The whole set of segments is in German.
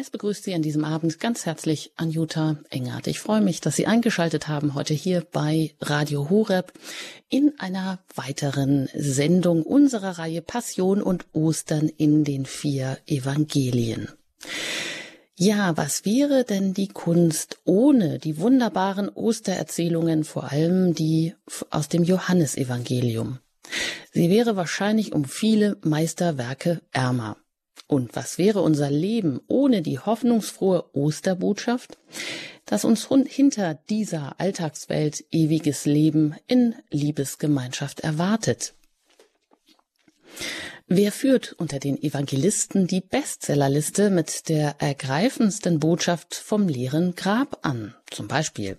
Es begrüßt Sie an diesem Abend ganz herzlich Anjuta Engert. Ich freue mich, dass Sie eingeschaltet haben heute hier bei Radio Horeb in einer weiteren Sendung unserer Reihe Passion und Ostern in den vier Evangelien. Ja, was wäre denn die Kunst ohne die wunderbaren Ostererzählungen, vor allem die aus dem Johannesevangelium? Sie wäre wahrscheinlich um viele Meisterwerke ärmer. Und was wäre unser Leben ohne die hoffnungsfrohe Osterbotschaft, dass uns hinter dieser Alltagswelt ewiges Leben in Liebesgemeinschaft erwartet? Wer führt unter den Evangelisten die Bestsellerliste mit der ergreifendsten Botschaft vom leeren Grab an? Zum Beispiel.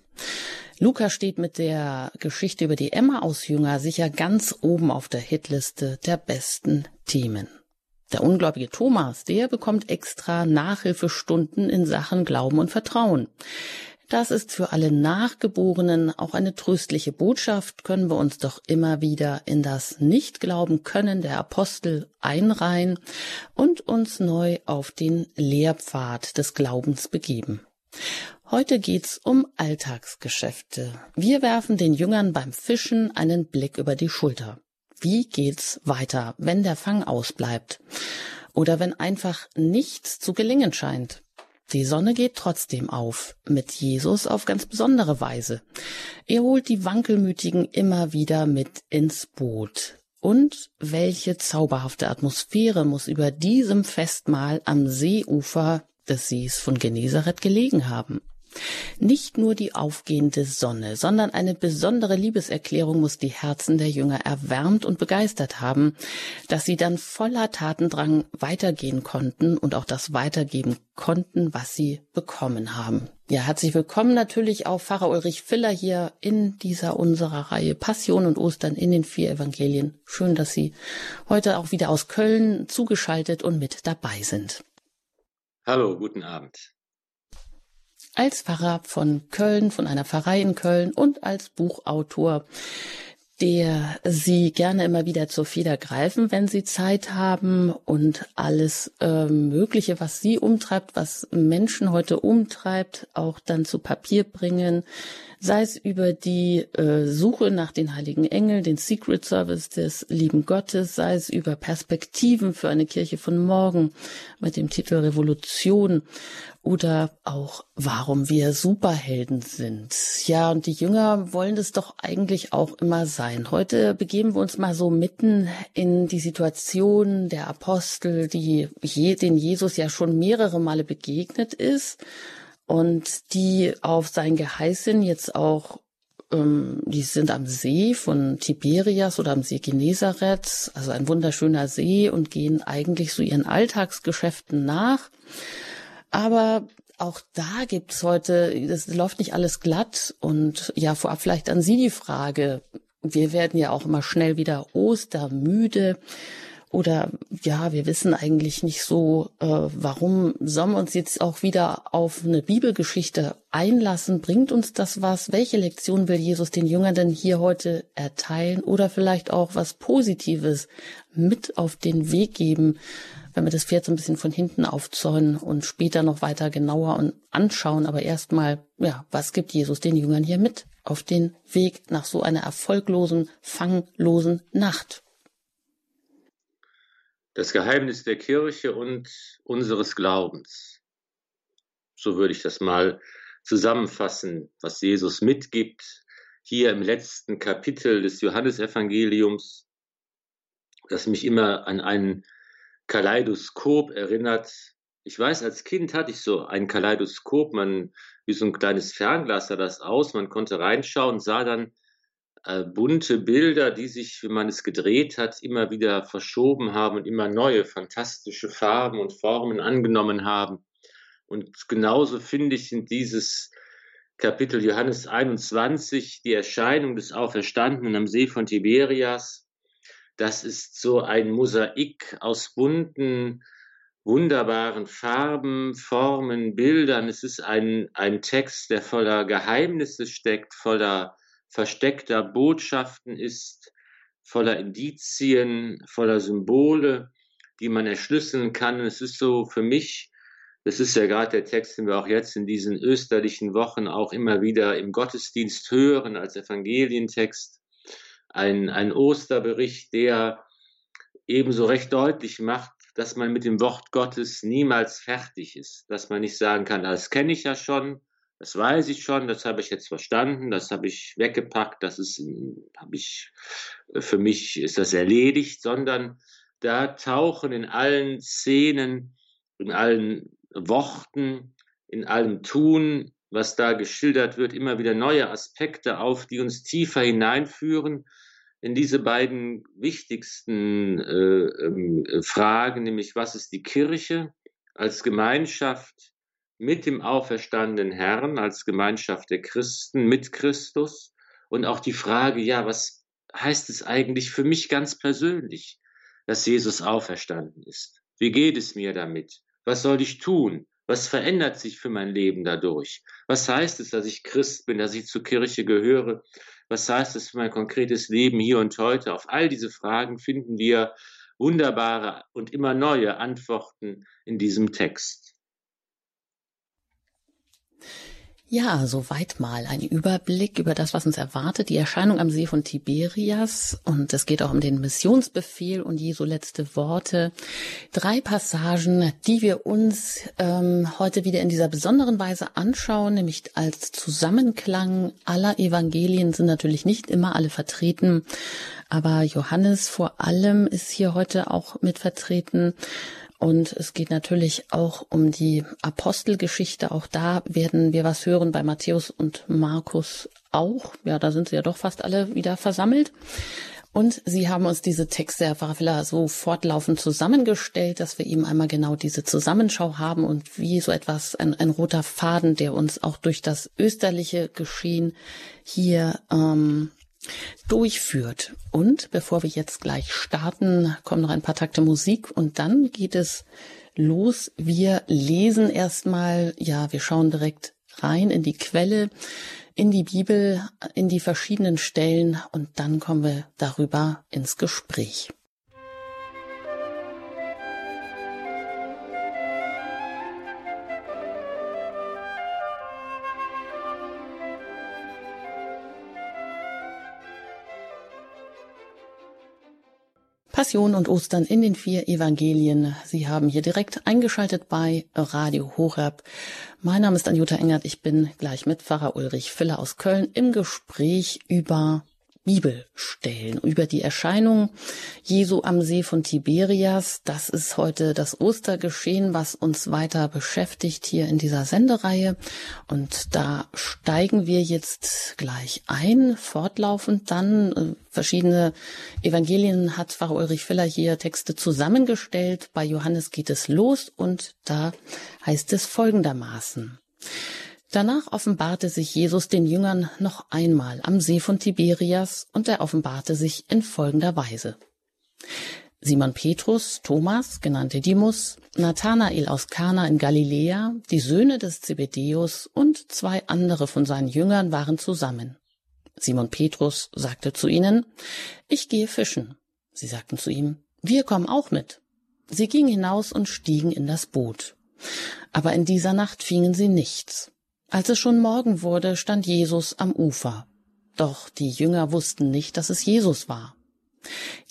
Luca steht mit der Geschichte über die Emma-Ausjünger sicher ganz oben auf der Hitliste der besten Themen. Der ungläubige Thomas, der bekommt extra Nachhilfestunden in Sachen Glauben und Vertrauen. Das ist für alle Nachgeborenen auch eine tröstliche Botschaft, können wir uns doch immer wieder in das Nichtglauben können der Apostel einreihen und uns neu auf den Lehrpfad des Glaubens begeben. Heute geht's um Alltagsgeschäfte. Wir werfen den Jüngern beim Fischen einen Blick über die Schulter. Wie geht's weiter, wenn der Fang ausbleibt? Oder wenn einfach nichts zu gelingen scheint? Die Sonne geht trotzdem auf, mit Jesus auf ganz besondere Weise. Er holt die Wankelmütigen immer wieder mit ins Boot. Und welche zauberhafte Atmosphäre muss über diesem Festmahl am Seeufer des Sees von Genezareth gelegen haben? Nicht nur die aufgehende Sonne, sondern eine besondere Liebeserklärung muss die Herzen der Jünger erwärmt und begeistert haben, dass sie dann voller Tatendrang weitergehen konnten und auch das weitergeben konnten, was sie bekommen haben. Ja, herzlich willkommen natürlich auch Pfarrer Ulrich Filler hier in dieser unserer Reihe Passion und Ostern in den vier Evangelien. Schön, dass Sie heute auch wieder aus Köln zugeschaltet und mit dabei sind. Hallo, guten Abend als Pfarrer von Köln, von einer Pfarrei in Köln und als Buchautor, der Sie gerne immer wieder zur Feder greifen, wenn Sie Zeit haben und alles äh, Mögliche, was Sie umtreibt, was Menschen heute umtreibt, auch dann zu Papier bringen, sei es über die äh, Suche nach den heiligen Engeln, den Secret Service des lieben Gottes, sei es über Perspektiven für eine Kirche von morgen mit dem Titel Revolution oder auch warum wir Superhelden sind. Ja, und die Jünger wollen das doch eigentlich auch immer sein. Heute begeben wir uns mal so mitten in die Situation der Apostel, die je, den Jesus ja schon mehrere Male begegnet ist und die auf sein Geheißen jetzt auch ähm, die sind am See von Tiberias oder am See Genezareth, also ein wunderschöner See und gehen eigentlich so ihren Alltagsgeschäften nach. Aber auch da gibt's heute, das läuft nicht alles glatt und ja, vorab vielleicht an Sie die Frage. Wir werden ja auch immer schnell wieder ostermüde oder ja, wir wissen eigentlich nicht so, äh, warum sollen wir uns jetzt auch wieder auf eine Bibelgeschichte einlassen? Bringt uns das was? Welche Lektion will Jesus den Jüngern denn hier heute erteilen? Oder vielleicht auch was Positives mit auf den Weg geben, wenn wir das Pferd so ein bisschen von hinten aufzäunen und später noch weiter genauer anschauen. Aber erstmal, ja, was gibt Jesus den Jüngern hier mit auf den Weg nach so einer erfolglosen, fanglosen Nacht? Das Geheimnis der Kirche und unseres Glaubens. So würde ich das mal zusammenfassen, was Jesus mitgibt hier im letzten Kapitel des Johannesevangeliums, das mich immer an ein Kaleidoskop erinnert. Ich weiß, als Kind hatte ich so ein Kaleidoskop, man, wie so ein kleines Fernglas sah das aus, man konnte reinschauen, sah dann äh, bunte Bilder, die sich, wenn man es gedreht hat, immer wieder verschoben haben und immer neue fantastische Farben und Formen angenommen haben. Und genauso finde ich in dieses Kapitel Johannes 21 die Erscheinung des Auferstandenen am See von Tiberias. Das ist so ein Mosaik aus bunten, wunderbaren Farben, Formen, Bildern. Es ist ein, ein Text, der voller Geheimnisse steckt, voller versteckter Botschaften ist, voller Indizien, voller Symbole, die man erschlüsseln kann. Es ist so für mich Das ist ja gerade der Text, den wir auch jetzt in diesen österlichen Wochen auch immer wieder im Gottesdienst hören als Evangelientext. Ein, ein Osterbericht, der ebenso recht deutlich macht, dass man mit dem Wort Gottes niemals fertig ist, dass man nicht sagen kann, das kenne ich ja schon, das weiß ich schon, das habe ich jetzt verstanden, das habe ich weggepackt, das ist, habe ich, für mich ist das erledigt, sondern da tauchen in allen Szenen, in allen Worten, in allem Tun, was da geschildert wird, immer wieder neue Aspekte auf, die uns tiefer hineinführen in diese beiden wichtigsten äh, äh, Fragen, nämlich was ist die Kirche als Gemeinschaft mit dem auferstandenen Herrn, als Gemeinschaft der Christen mit Christus und auch die Frage, ja, was heißt es eigentlich für mich ganz persönlich, dass Jesus auferstanden ist? Wie geht es mir damit? Was soll ich tun? Was verändert sich für mein Leben dadurch? Was heißt es, dass ich Christ bin, dass ich zur Kirche gehöre? Was heißt es für mein konkretes Leben hier und heute? Auf all diese Fragen finden wir wunderbare und immer neue Antworten in diesem Text. Ja, soweit mal ein Überblick über das, was uns erwartet, die Erscheinung am See von Tiberias und es geht auch um den Missionsbefehl und Jesu letzte Worte. Drei Passagen, die wir uns ähm, heute wieder in dieser besonderen Weise anschauen, nämlich als Zusammenklang aller Evangelien sind natürlich nicht immer alle vertreten, aber Johannes vor allem ist hier heute auch mit vertreten. Und es geht natürlich auch um die Apostelgeschichte. Auch da werden wir was hören bei Matthäus und Markus auch. Ja, da sind sie ja doch fast alle wieder versammelt. Und sie haben uns diese Texte, Herr Pfarrer Filler, so fortlaufend zusammengestellt, dass wir eben einmal genau diese Zusammenschau haben und wie so etwas, ein, ein roter Faden, der uns auch durch das österliche Geschehen hier ähm, durchführt. Und bevor wir jetzt gleich starten, kommen noch ein paar Takte Musik und dann geht es los. Wir lesen erstmal, ja, wir schauen direkt rein in die Quelle, in die Bibel, in die verschiedenen Stellen und dann kommen wir darüber ins Gespräch. Passion und Ostern in den vier Evangelien. Sie haben hier direkt eingeschaltet bei Radio Horeb. Mein Name ist Anjuta Engert. Ich bin gleich mit Pfarrer Ulrich Filler aus Köln im Gespräch über Bibelstellen über die Erscheinung Jesu am See von Tiberias. Das ist heute das Ostergeschehen, was uns weiter beschäftigt hier in dieser Sendereihe. Und da steigen wir jetzt gleich ein, fortlaufend dann. Verschiedene Evangelien hat Pfarrer Ulrich Filler hier Texte zusammengestellt. Bei Johannes geht es los und da heißt es folgendermaßen. Danach offenbarte sich Jesus den Jüngern noch einmal am See von Tiberias und er offenbarte sich in folgender Weise. Simon Petrus, Thomas, genannt Didymus, Nathanael aus Kana in Galiläa, die Söhne des Zebedäus und zwei andere von seinen Jüngern waren zusammen. Simon Petrus sagte zu ihnen, ich gehe fischen. Sie sagten zu ihm, wir kommen auch mit. Sie gingen hinaus und stiegen in das Boot. Aber in dieser Nacht fingen sie nichts. Als es schon Morgen wurde, stand Jesus am Ufer. Doch die Jünger wussten nicht, dass es Jesus war.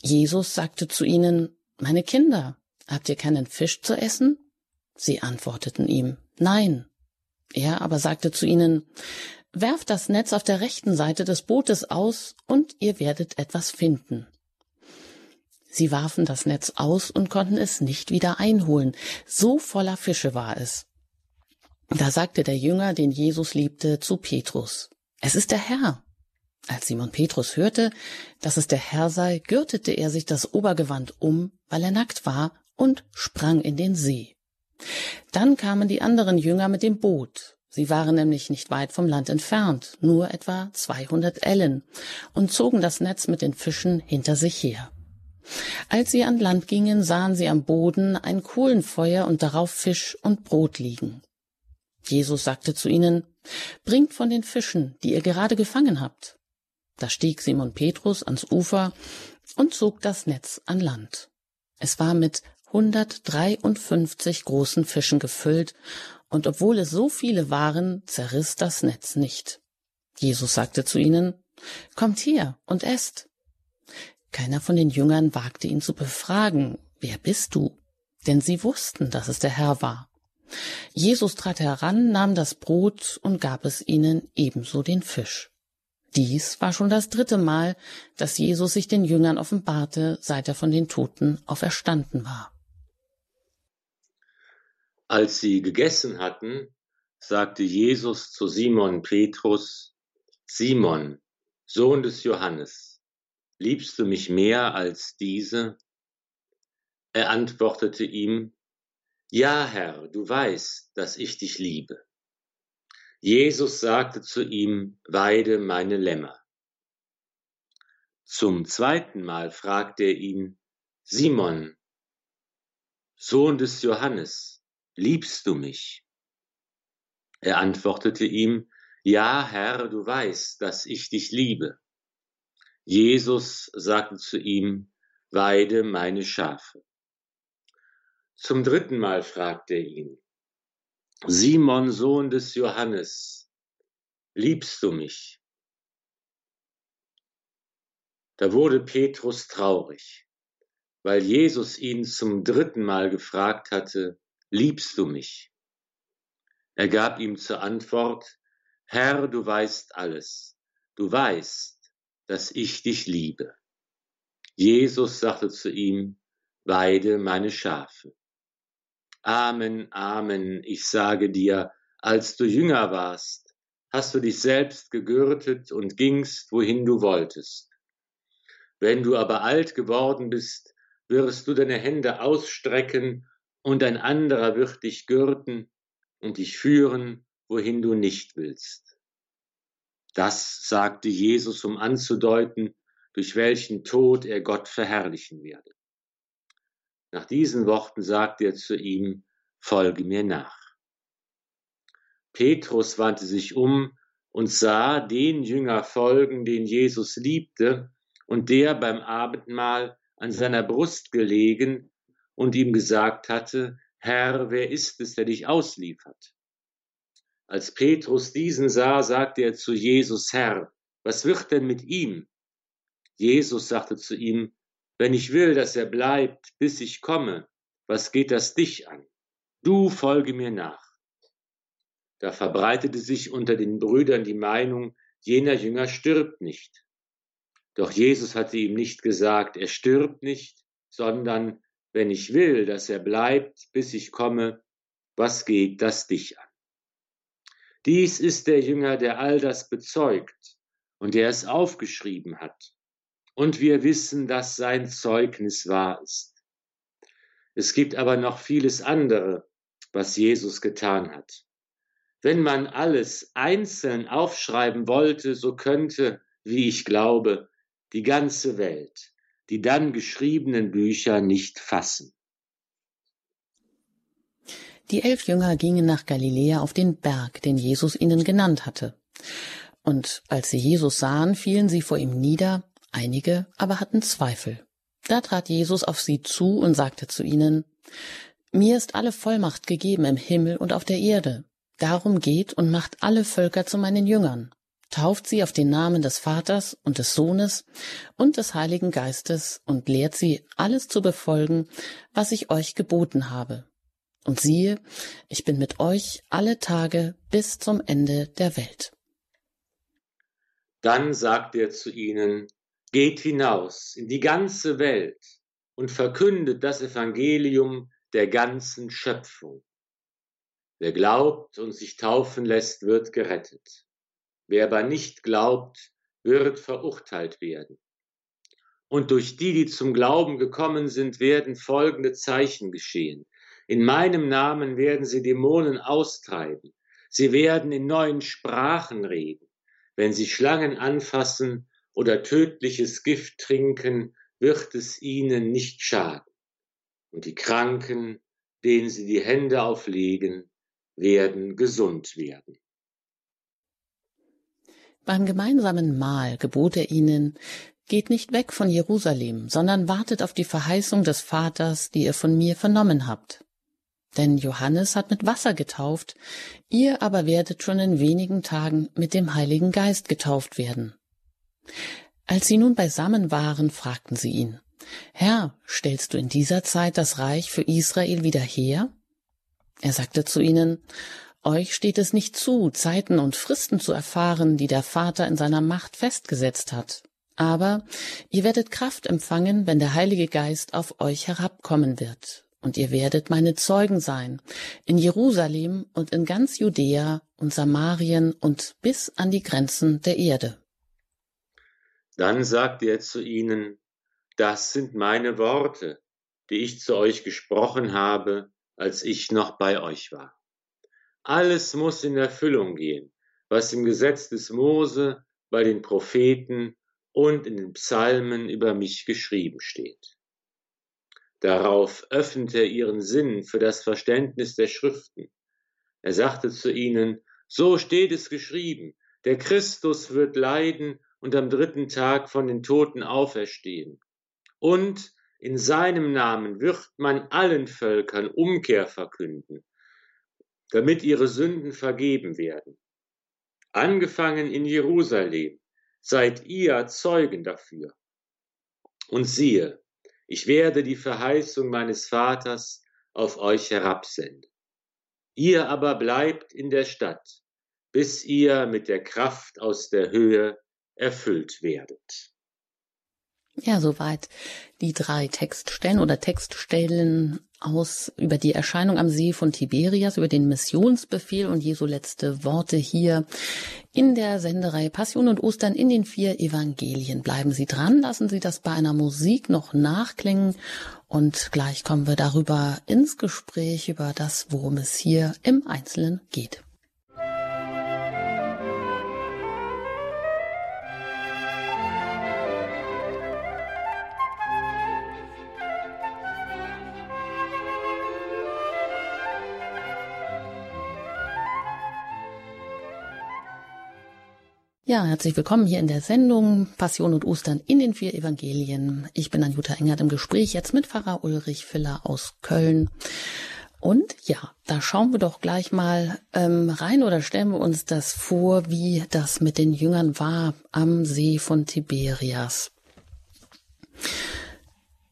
Jesus sagte zu ihnen, Meine Kinder, habt ihr keinen Fisch zu essen? Sie antworteten ihm, Nein. Er aber sagte zu ihnen, Werft das Netz auf der rechten Seite des Bootes aus, und ihr werdet etwas finden. Sie warfen das Netz aus und konnten es nicht wieder einholen, so voller Fische war es. Da sagte der Jünger, den Jesus liebte, zu Petrus, es ist der Herr. Als Simon Petrus hörte, dass es der Herr sei, gürtete er sich das Obergewand um, weil er nackt war, und sprang in den See. Dann kamen die anderen Jünger mit dem Boot. Sie waren nämlich nicht weit vom Land entfernt, nur etwa 200 Ellen, und zogen das Netz mit den Fischen hinter sich her. Als sie an Land gingen, sahen sie am Boden ein Kohlenfeuer und darauf Fisch und Brot liegen. Jesus sagte zu ihnen, Bringt von den Fischen, die ihr gerade gefangen habt. Da stieg Simon Petrus ans Ufer und zog das Netz an Land. Es war mit 153 großen Fischen gefüllt, und obwohl es so viele waren, zerriss das Netz nicht. Jesus sagte zu ihnen, Kommt her und esst. Keiner von den Jüngern wagte ihn zu befragen, Wer bist du? Denn sie wussten, dass es der Herr war. Jesus trat heran, nahm das Brot und gab es ihnen ebenso den Fisch. Dies war schon das dritte Mal, dass Jesus sich den Jüngern offenbarte, seit er von den Toten auferstanden war. Als sie gegessen hatten, sagte Jesus zu Simon Petrus, Simon, Sohn des Johannes, liebst du mich mehr als diese? Er antwortete ihm, Ja, Herr, du weißt, dass ich dich liebe. Jesus sagte zu ihm, Weide meine Lämmer. Zum zweiten Mal fragte er ihn, Simon, Sohn des Johannes, liebst du mich? Er antwortete ihm, Ja, Herr, du weißt, dass ich dich liebe. Jesus sagte zu ihm, Weide meine Schafe. Zum dritten Mal fragte er ihn, Simon, Sohn des Johannes, liebst du mich? Da wurde Petrus traurig, weil Jesus ihn zum dritten Mal gefragt hatte, liebst du mich? Er gab ihm zur Antwort, Herr, du weißt alles, du weißt, dass ich dich liebe. Jesus sagte zu ihm, weide meine Schafe. Amen, Amen, ich sage dir, als du jünger warst, hast du dich selbst gegürtet und gingst, wohin du wolltest. Wenn du aber alt geworden bist, wirst du deine Hände ausstrecken, und ein anderer wird dich gürten und dich führen, wohin du nicht willst. Das sagte Jesus, um anzudeuten, durch welchen Tod er Gott verherrlichen werde. Nach diesen Worten sagte er zu ihm, Folge mir nach. Petrus wandte sich um und sah den Jünger folgen, den Jesus liebte und der beim Abendmahl an seiner Brust gelegen und ihm gesagt hatte, Herr, wer ist es, der dich ausliefert? Als Petrus diesen sah, sagte er zu Jesus, Herr, was wird denn mit ihm? Jesus sagte zu ihm, wenn ich will, dass er bleibt, bis ich komme, was geht das dich an? Du folge mir nach. Da verbreitete sich unter den Brüdern die Meinung, jener Jünger stirbt nicht. Doch Jesus hatte ihm nicht gesagt, er stirbt nicht, sondern wenn ich will, dass er bleibt, bis ich komme, was geht das dich an? Dies ist der Jünger, der all das bezeugt und der es aufgeschrieben hat und wir wissen, dass sein Zeugnis wahr ist. Es gibt aber noch vieles andere, was Jesus getan hat. Wenn man alles einzeln aufschreiben wollte, so könnte, wie ich glaube, die ganze Welt die dann geschriebenen Bücher nicht fassen. Die elf Jünger gingen nach Galiläa auf den Berg, den Jesus ihnen genannt hatte. Und als sie Jesus sahen, fielen sie vor ihm nieder Einige aber hatten Zweifel. Da trat Jesus auf sie zu und sagte zu ihnen, Mir ist alle Vollmacht gegeben im Himmel und auf der Erde. Darum geht und macht alle Völker zu meinen Jüngern. Tauft sie auf den Namen des Vaters und des Sohnes und des Heiligen Geistes und lehrt sie, alles zu befolgen, was ich euch geboten habe. Und siehe, ich bin mit euch alle Tage bis zum Ende der Welt. Dann sagt er zu ihnen, Geht hinaus in die ganze Welt und verkündet das Evangelium der ganzen Schöpfung. Wer glaubt und sich taufen lässt, wird gerettet. Wer aber nicht glaubt, wird verurteilt werden. Und durch die, die zum Glauben gekommen sind, werden folgende Zeichen geschehen. In meinem Namen werden sie Dämonen austreiben. Sie werden in neuen Sprachen reden. Wenn sie Schlangen anfassen oder tödliches Gift trinken, wird es ihnen nicht schaden. Und die Kranken, denen sie die Hände auflegen, werden gesund werden. Beim gemeinsamen Mahl gebot er ihnen, Geht nicht weg von Jerusalem, sondern wartet auf die Verheißung des Vaters, die ihr von mir vernommen habt. Denn Johannes hat mit Wasser getauft, ihr aber werdet schon in wenigen Tagen mit dem Heiligen Geist getauft werden. Als sie nun beisammen waren, fragten sie ihn, Herr, stellst du in dieser Zeit das Reich für Israel wieder her? Er sagte zu ihnen, Euch steht es nicht zu, Zeiten und Fristen zu erfahren, die der Vater in seiner Macht festgesetzt hat. Aber ihr werdet Kraft empfangen, wenn der Heilige Geist auf euch herabkommen wird. Und ihr werdet meine Zeugen sein, in Jerusalem und in ganz Judäa und Samarien und bis an die Grenzen der Erde. Dann sagte er zu ihnen, das sind meine Worte, die ich zu euch gesprochen habe, als ich noch bei euch war. Alles muss in Erfüllung gehen, was im Gesetz des Mose, bei den Propheten und in den Psalmen über mich geschrieben steht. Darauf öffnete er ihren Sinn für das Verständnis der Schriften. Er sagte zu ihnen, so steht es geschrieben, der Christus wird leiden und am dritten Tag von den Toten auferstehen. Und in seinem Namen wird man allen Völkern Umkehr verkünden, damit ihre Sünden vergeben werden. Angefangen in Jerusalem seid ihr Zeugen dafür. Und siehe, ich werde die Verheißung meines Vaters auf euch herabsenden. Ihr aber bleibt in der Stadt, bis ihr mit der Kraft aus der Höhe erfüllt werdet. Ja, soweit die drei Textstellen oder Textstellen aus über die Erscheinung am See von Tiberias, über den Missionsbefehl und Jesu letzte Worte hier in der Sendereihe Passion und Ostern in den vier Evangelien. Bleiben Sie dran, lassen Sie das bei einer Musik noch nachklingen und gleich kommen wir darüber ins Gespräch über das, worum es hier im Einzelnen geht. Ja, herzlich willkommen hier in der Sendung Passion und Ostern in den vier Evangelien. Ich bin Anjuta Engert im Gespräch jetzt mit Pfarrer Ulrich Filler aus Köln. Und ja, da schauen wir doch gleich mal ähm, rein oder stellen wir uns das vor, wie das mit den Jüngern war am See von Tiberias.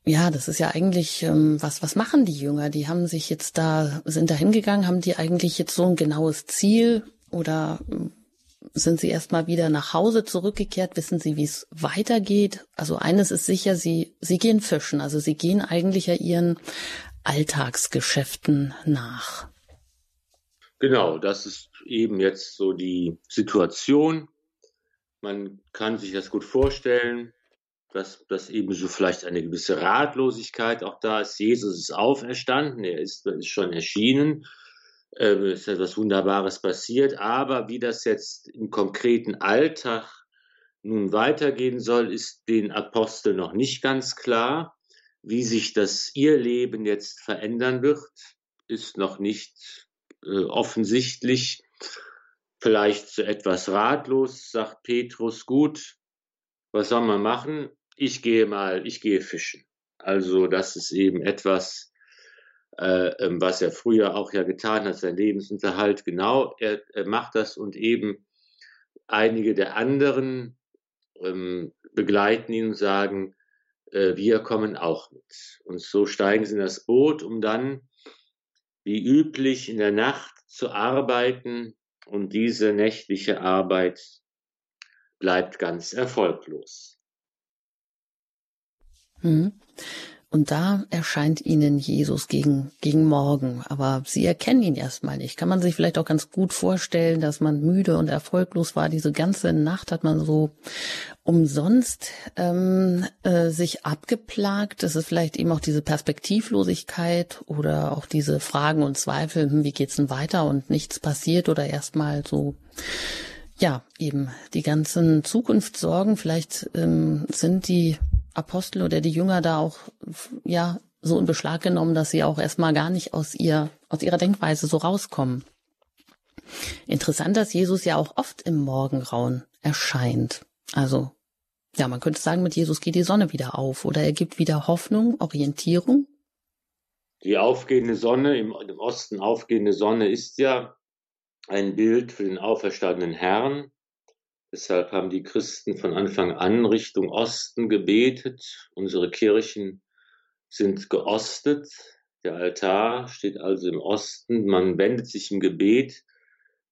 Ja, das ist ja eigentlich, ähm, was, was machen die Jünger? Die haben sich jetzt da, sind da hingegangen, haben die eigentlich jetzt so ein genaues Ziel oder sind Sie erstmal wieder nach Hause zurückgekehrt? Wissen Sie, wie es weitergeht? Also eines ist sicher, Sie, Sie gehen fischen. Also Sie gehen eigentlich ja Ihren Alltagsgeschäften nach. Genau, das ist eben jetzt so die Situation. Man kann sich das gut vorstellen, dass, dass eben so vielleicht eine gewisse Ratlosigkeit auch da ist. Jesus ist auferstanden, er ist, ist schon erschienen äh, ist etwas Wunderbares passiert. Aber wie das jetzt im konkreten Alltag nun weitergehen soll, ist den Aposteln noch nicht ganz klar. Wie sich das ihr Leben jetzt verändern wird, ist noch nicht äh, offensichtlich. Vielleicht so etwas ratlos, sagt Petrus, gut, was soll man machen? Ich gehe mal, ich gehe fischen. Also das ist eben etwas, ähm, was er früher auch ja getan hat, sein Lebensunterhalt. Genau, er, er macht das und eben einige der anderen ähm, begleiten ihn und sagen, äh, wir kommen auch mit. Und so steigen sie in das Boot, um dann wie üblich in der Nacht zu arbeiten und diese nächtliche Arbeit bleibt ganz erfolglos. Hm. Und da erscheint ihnen Jesus gegen, gegen Morgen. Aber sie erkennen ihn erstmal nicht. Kann man sich vielleicht auch ganz gut vorstellen, dass man müde und erfolglos war. Diese ganze Nacht hat man so umsonst ähm, äh, sich abgeplagt. Das ist vielleicht eben auch diese Perspektivlosigkeit oder auch diese Fragen und Zweifel, hm, wie geht's denn weiter und nichts passiert oder erstmal so ja, eben die ganzen Zukunftssorgen. Vielleicht ähm, sind die Apostel oder die Jünger da auch ja so in Beschlag genommen, dass sie auch erstmal gar nicht aus ihr aus ihrer Denkweise so rauskommen. Interessant, dass Jesus ja auch oft im Morgengrauen erscheint. Also ja, man könnte sagen, mit Jesus geht die Sonne wieder auf oder er gibt wieder Hoffnung, Orientierung. Die aufgehende Sonne, im, im Osten aufgehende Sonne ist ja ein Bild für den auferstandenen Herrn. Deshalb haben die Christen von Anfang an Richtung Osten gebetet. Unsere Kirchen sind geostet. Der Altar steht also im Osten. Man wendet sich im Gebet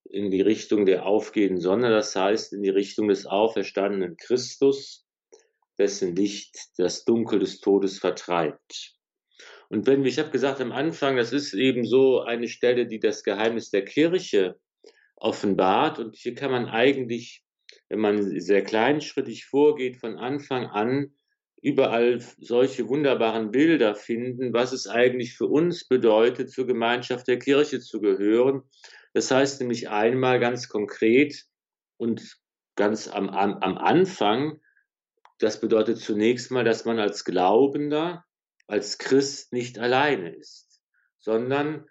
in die Richtung der aufgehenden Sonne, das heißt in die Richtung des auferstandenen Christus, dessen Licht das Dunkel des Todes vertreibt. Und wenn wir, ich habe gesagt am Anfang, das ist eben so eine Stelle, die das Geheimnis der Kirche offenbart. Und hier kann man eigentlich, wenn man sehr kleinschrittig vorgeht, von Anfang an überall solche wunderbaren Bilder finden, was es eigentlich für uns bedeutet, zur Gemeinschaft der Kirche zu gehören. Das heißt nämlich einmal ganz konkret und ganz am, am, am Anfang, das bedeutet zunächst mal, dass man als Glaubender, als Christ nicht alleine ist, sondern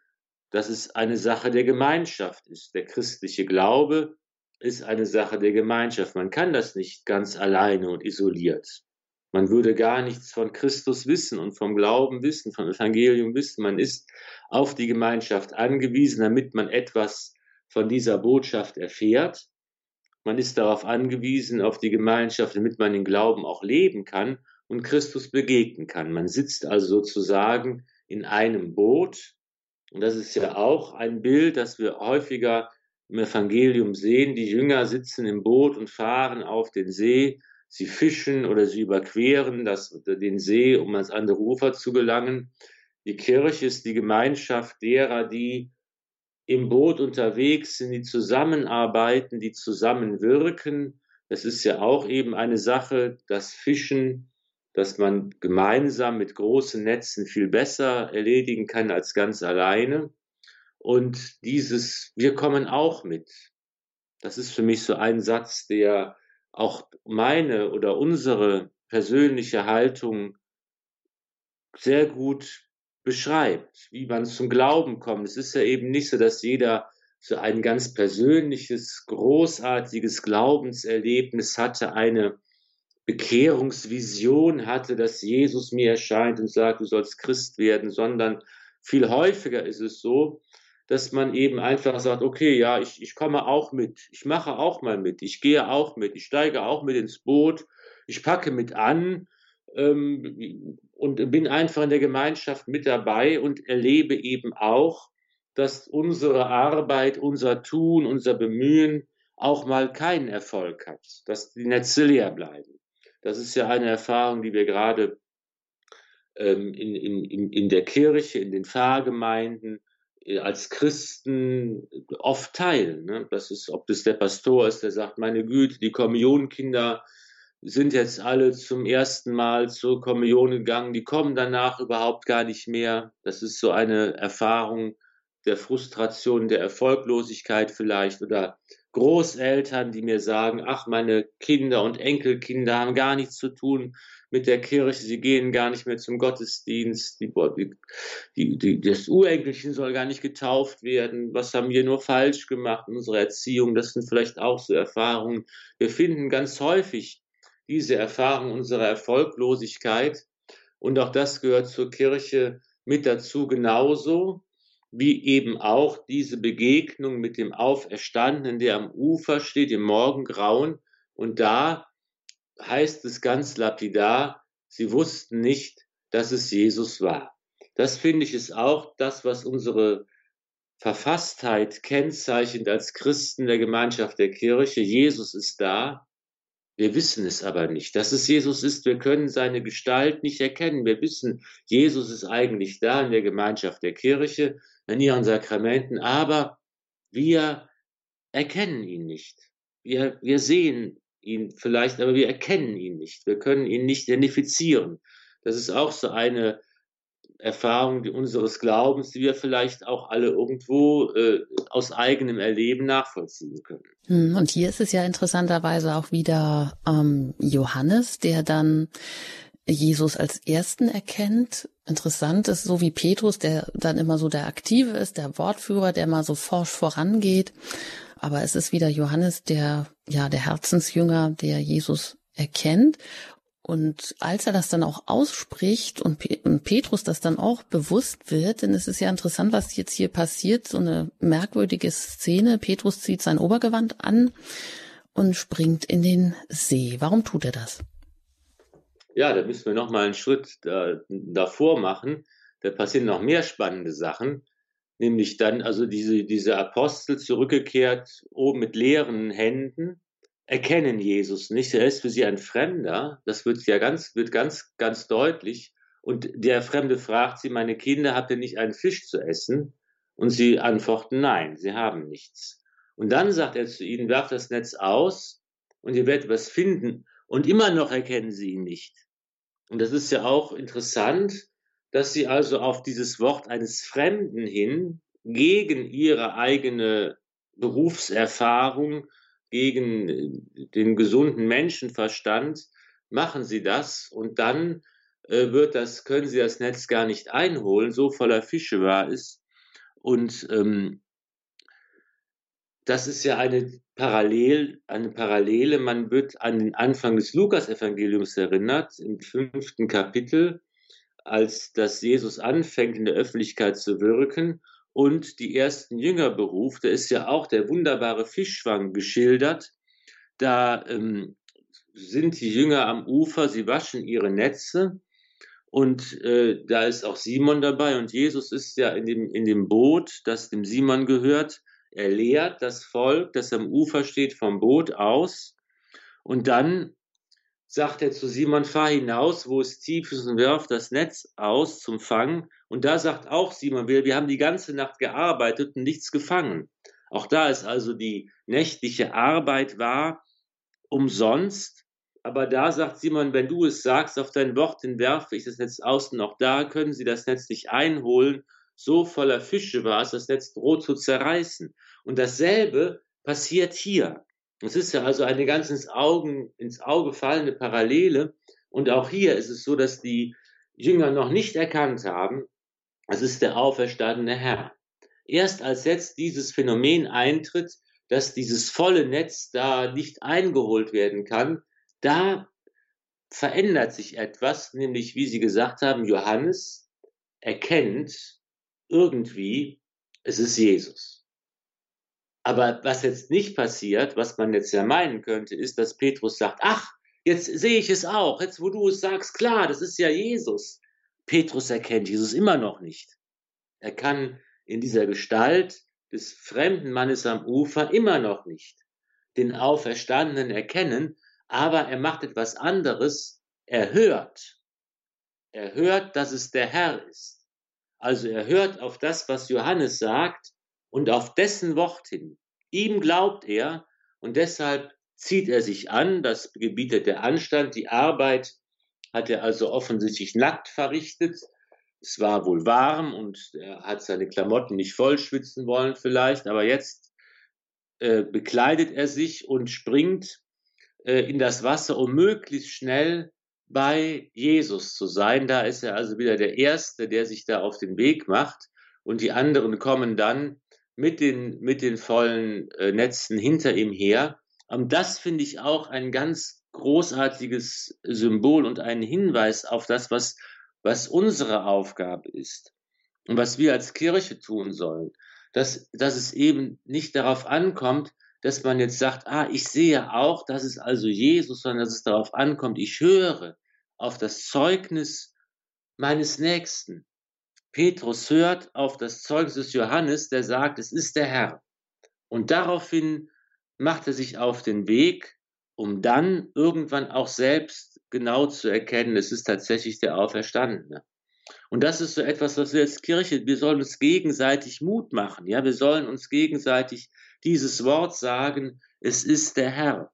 dass es eine Sache der Gemeinschaft ist. Der christliche Glaube ist eine Sache der Gemeinschaft. Man kann das nicht ganz alleine und isoliert. Man würde gar nichts von Christus wissen und vom Glauben wissen, vom Evangelium wissen. Man ist auf die Gemeinschaft angewiesen, damit man etwas von dieser Botschaft erfährt. Man ist darauf angewiesen, auf die Gemeinschaft, damit man den Glauben auch leben kann und Christus begegnen kann. Man sitzt also sozusagen in einem Boot. Und das ist ja auch ein Bild, das wir häufiger im Evangelium sehen. Die Jünger sitzen im Boot und fahren auf den See sie fischen oder sie überqueren das, den See, um ans andere Ufer zu gelangen. Die Kirche ist die Gemeinschaft derer, die im Boot unterwegs sind, die zusammenarbeiten, die zusammenwirken. Das ist ja auch eben eine Sache, das Fischen, dass man gemeinsam mit großen Netzen viel besser erledigen kann als ganz alleine. Und dieses, wir kommen auch mit. Das ist für mich so ein Satz, der auch meine oder unsere persönliche Haltung sehr gut beschreibt, wie man zum Glauben kommt. Es ist ja eben nicht so, dass jeder so ein ganz persönliches, großartiges Glaubenserlebnis hatte, eine Bekehrungsvision hatte, dass Jesus mir erscheint und sagt, du sollst Christ werden, sondern viel häufiger ist es so, dass man eben einfach sagt, okay, ja, ich, ich komme auch mit, ich mache auch mal mit, ich gehe auch mit, ich steige auch mit ins Boot, ich packe mit an ähm, und bin einfach in der Gemeinschaft mit dabei und erlebe eben auch, dass unsere Arbeit, unser Tun, unser Bemühen auch mal keinen Erfolg hat, dass die Netze leer bleiben. Das ist ja eine Erfahrung, die wir gerade ähm, in, in, in der Kirche, in den Pfarrgemeinden, als Christen oft teilen. Ne? Das ist, ob das der Pastor ist, der sagt, meine Güte, die Kommunionkinder sind jetzt alle zum ersten Mal zur Kommunion gegangen, die kommen danach überhaupt gar nicht mehr. Das ist so eine Erfahrung der Frustration, der Erfolglosigkeit vielleicht oder Großeltern, die mir sagen, ach, meine Kinder und Enkelkinder haben gar nichts zu tun mit der Kirche, sie gehen gar nicht mehr zum Gottesdienst, die, die, die, das Urenkelchen soll gar nicht getauft werden, was haben wir nur falsch gemacht in unserer Erziehung, das sind vielleicht auch so Erfahrungen. Wir finden ganz häufig diese Erfahrung unserer Erfolglosigkeit. Und auch das gehört zur Kirche mit dazu. Genauso wie eben auch diese Begegnung mit dem Auferstandenen, der am Ufer steht, im Morgengrauen. Und da heißt es ganz lapidar, sie wussten nicht, dass es Jesus war. Das finde ich ist auch das, was unsere Verfasstheit kennzeichnet als Christen der Gemeinschaft der Kirche. Jesus ist da. Wir wissen es aber nicht. Dass es Jesus ist, wir können seine Gestalt nicht erkennen. Wir wissen, Jesus ist eigentlich da in der Gemeinschaft der Kirche, in ihren Sakramenten, aber wir erkennen ihn nicht. Wir, wir sehen ihn vielleicht, aber wir erkennen ihn nicht. Wir können ihn nicht identifizieren. Das ist auch so eine Erfahrung unseres Glaubens, die wir vielleicht auch alle irgendwo äh, aus eigenem Erleben nachvollziehen können. Hm, und hier ist es ja interessanterweise auch wieder ähm, Johannes, der dann Jesus als Ersten erkennt. Interessant ist, so wie Petrus, der dann immer so der Aktive ist, der Wortführer, der mal so forsch vorangeht. Aber es ist wieder Johannes, der, ja, der Herzensjünger, der Jesus erkennt. Und als er das dann auch ausspricht und Petrus das dann auch bewusst wird, denn es ist ja interessant, was jetzt hier passiert, so eine merkwürdige Szene. Petrus zieht sein Obergewand an und springt in den See. Warum tut er das? Ja, da müssen wir noch mal einen Schritt da, davor machen. Da passieren noch mehr spannende Sachen, nämlich dann also diese, diese Apostel zurückgekehrt oben mit leeren Händen erkennen Jesus nicht. Er ist für sie ein Fremder. Das wird ja ganz, wird ganz, ganz deutlich. Und der Fremde fragt sie, meine Kinder, habt ihr nicht einen Fisch zu essen? Und sie antworten, nein, sie haben nichts. Und dann sagt er zu ihnen, werft das Netz aus und ihr werdet was finden. Und immer noch erkennen sie ihn nicht. Und das ist ja auch interessant, dass sie also auf dieses Wort eines Fremden hin gegen ihre eigene Berufserfahrung, gegen den gesunden Menschenverstand machen sie das und dann äh, wird das, können sie das Netz gar nicht einholen, so voller Fische war es. Und ähm, das ist ja eine Parallel, eine Parallele. Man wird an den Anfang des Lukas-Evangeliums erinnert, im fünften Kapitel, als das Jesus anfängt, in der Öffentlichkeit zu wirken und die ersten Jünger beruft. Da ist ja auch der wunderbare Fischfang geschildert. Da ähm, sind die Jünger am Ufer, sie waschen ihre Netze und äh, da ist auch Simon dabei und Jesus ist ja in dem, in dem Boot, das dem Simon gehört er lehrt das Volk, das am Ufer steht, vom Boot aus. Und dann sagt er zu Simon, fahr hinaus, wo es tief ist und wirf das Netz aus zum Fang. Und da sagt auch Simon, wir, wir haben die ganze Nacht gearbeitet und nichts gefangen. Auch da ist also die nächtliche Arbeit wahr, umsonst. Aber da sagt Simon, wenn du es sagst, auf dein Wort, dann werfe ich das Netz aus und auch da können sie das Netz nicht einholen so voller Fische war es, das Netz droht zu zerreißen. Und dasselbe passiert hier. Es ist ja also eine ganz ins, Augen, ins Auge fallende Parallele. Und auch hier ist es so, dass die Jünger noch nicht erkannt haben, es ist der auferstandene Herr. Erst als jetzt dieses Phänomen eintritt, dass dieses volle Netz da nicht eingeholt werden kann, da verändert sich etwas, nämlich wie Sie gesagt haben, Johannes erkennt irgendwie, es ist Jesus. Aber was jetzt nicht passiert, was man jetzt ja meinen könnte, ist, dass Petrus sagt, ach, jetzt sehe ich es auch, jetzt wo du es sagst, klar, das ist ja Jesus. Petrus erkennt Jesus immer noch nicht. Er kann in dieser Gestalt des fremden Mannes am Ufer immer noch nicht den Auferstandenen erkennen, aber er macht etwas anderes. Er hört. Er hört, dass es der Herr ist. Also er hört auf das, was Johannes sagt und auf dessen Wort hin. Ihm glaubt er und deshalb zieht er sich an, das gebietet der Anstand, die Arbeit hat er also offensichtlich nackt verrichtet. Es war wohl warm und er hat seine Klamotten nicht vollschwitzen wollen vielleicht, aber jetzt äh, bekleidet er sich und springt äh, in das Wasser, um möglichst schnell bei Jesus zu sein. Da ist er also wieder der Erste, der sich da auf den Weg macht und die anderen kommen dann mit den, mit den vollen äh, Netzen hinter ihm her. Und das finde ich auch ein ganz großartiges Symbol und ein Hinweis auf das, was, was unsere Aufgabe ist und was wir als Kirche tun sollen. Dass, dass es eben nicht darauf ankommt, dass man jetzt sagt, ah, ich sehe auch, das ist also Jesus, sondern dass es darauf ankommt, ich höre auf das Zeugnis meines Nächsten. Petrus hört auf das Zeugnis des Johannes, der sagt, es ist der Herr. Und daraufhin macht er sich auf den Weg, um dann irgendwann auch selbst genau zu erkennen, es ist tatsächlich der Auferstandene. Und das ist so etwas, was wir als Kirche, wir sollen uns gegenseitig Mut machen. Ja, wir sollen uns gegenseitig dieses Wort sagen, es ist der Herr.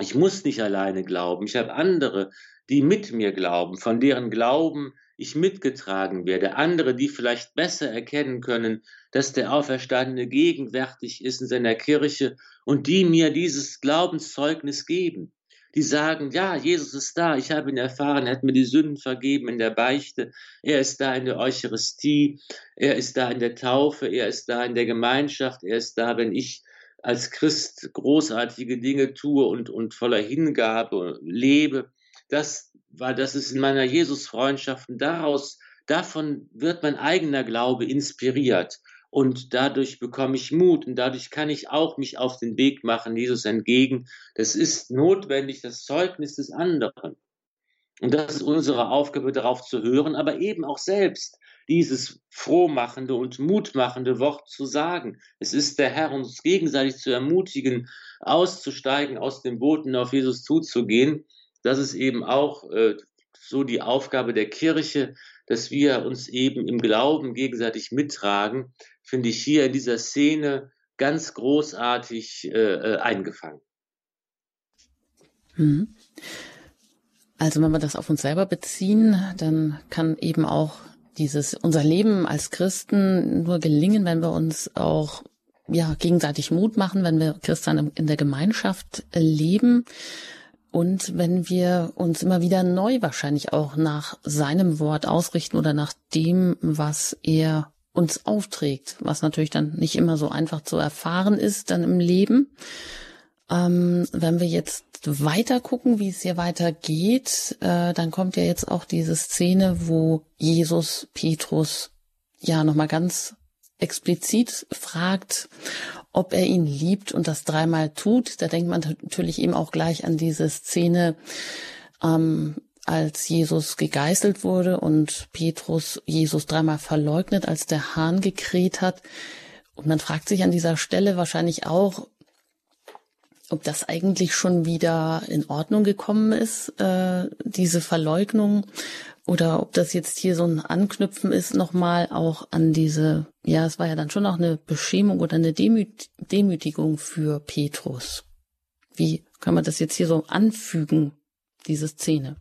Ich muss nicht alleine glauben. Ich habe andere, die mit mir glauben, von deren Glauben ich mitgetragen werde. Andere, die vielleicht besser erkennen können, dass der Auferstandene gegenwärtig ist in seiner Kirche und die mir dieses Glaubenszeugnis geben die sagen, ja, Jesus ist da, ich habe ihn erfahren, er hat mir die Sünden vergeben in der Beichte, er ist da in der Eucharistie, er ist da in der Taufe, er ist da in der Gemeinschaft, er ist da, wenn ich als Christ großartige Dinge tue und, und voller Hingabe lebe. Das war, das ist in meiner Jesus-Freundschaft und daraus, davon wird mein eigener Glaube inspiriert und dadurch bekomme ich Mut und dadurch kann ich auch mich auf den Weg machen, Jesus entgegen. Das ist notwendig, das Zeugnis des anderen. Und das ist unsere Aufgabe, darauf zu hören, aber eben auch selbst dieses frohmachende und mutmachende Wort zu sagen. Es ist der Herr, uns gegenseitig zu ermutigen, auszusteigen aus dem und auf Jesus zuzugehen. Das ist eben auch äh, so die Aufgabe der Kirche, dass wir uns eben im Glauben gegenseitig mittragen, finde ich hier in dieser Szene ganz großartig äh, äh eingefangen. Hm. Also wenn wir das auf uns selber beziehen, dann kann eben auch dieses unser Leben als Christen nur gelingen, wenn wir uns auch ja gegenseitig Mut machen, wenn wir Christen in der Gemeinschaft leben und wenn wir uns immer wieder neu wahrscheinlich auch nach seinem Wort ausrichten oder nach dem, was er uns aufträgt, was natürlich dann nicht immer so einfach zu erfahren ist dann im Leben. Ähm, wenn wir jetzt weiter gucken, wie es hier weitergeht, äh, dann kommt ja jetzt auch diese Szene, wo Jesus Petrus ja nochmal ganz explizit fragt, ob er ihn liebt und das dreimal tut. Da denkt man natürlich eben auch gleich an diese Szene, ähm, als Jesus gegeißelt wurde und Petrus Jesus dreimal verleugnet, als der Hahn gekräht hat. Und man fragt sich an dieser Stelle wahrscheinlich auch, ob das eigentlich schon wieder in Ordnung gekommen ist, äh, diese Verleugnung, oder ob das jetzt hier so ein Anknüpfen ist, nochmal auch an diese, ja, es war ja dann schon auch eine Beschämung oder eine Demüt Demütigung für Petrus. Wie kann man das jetzt hier so anfügen, diese Szene?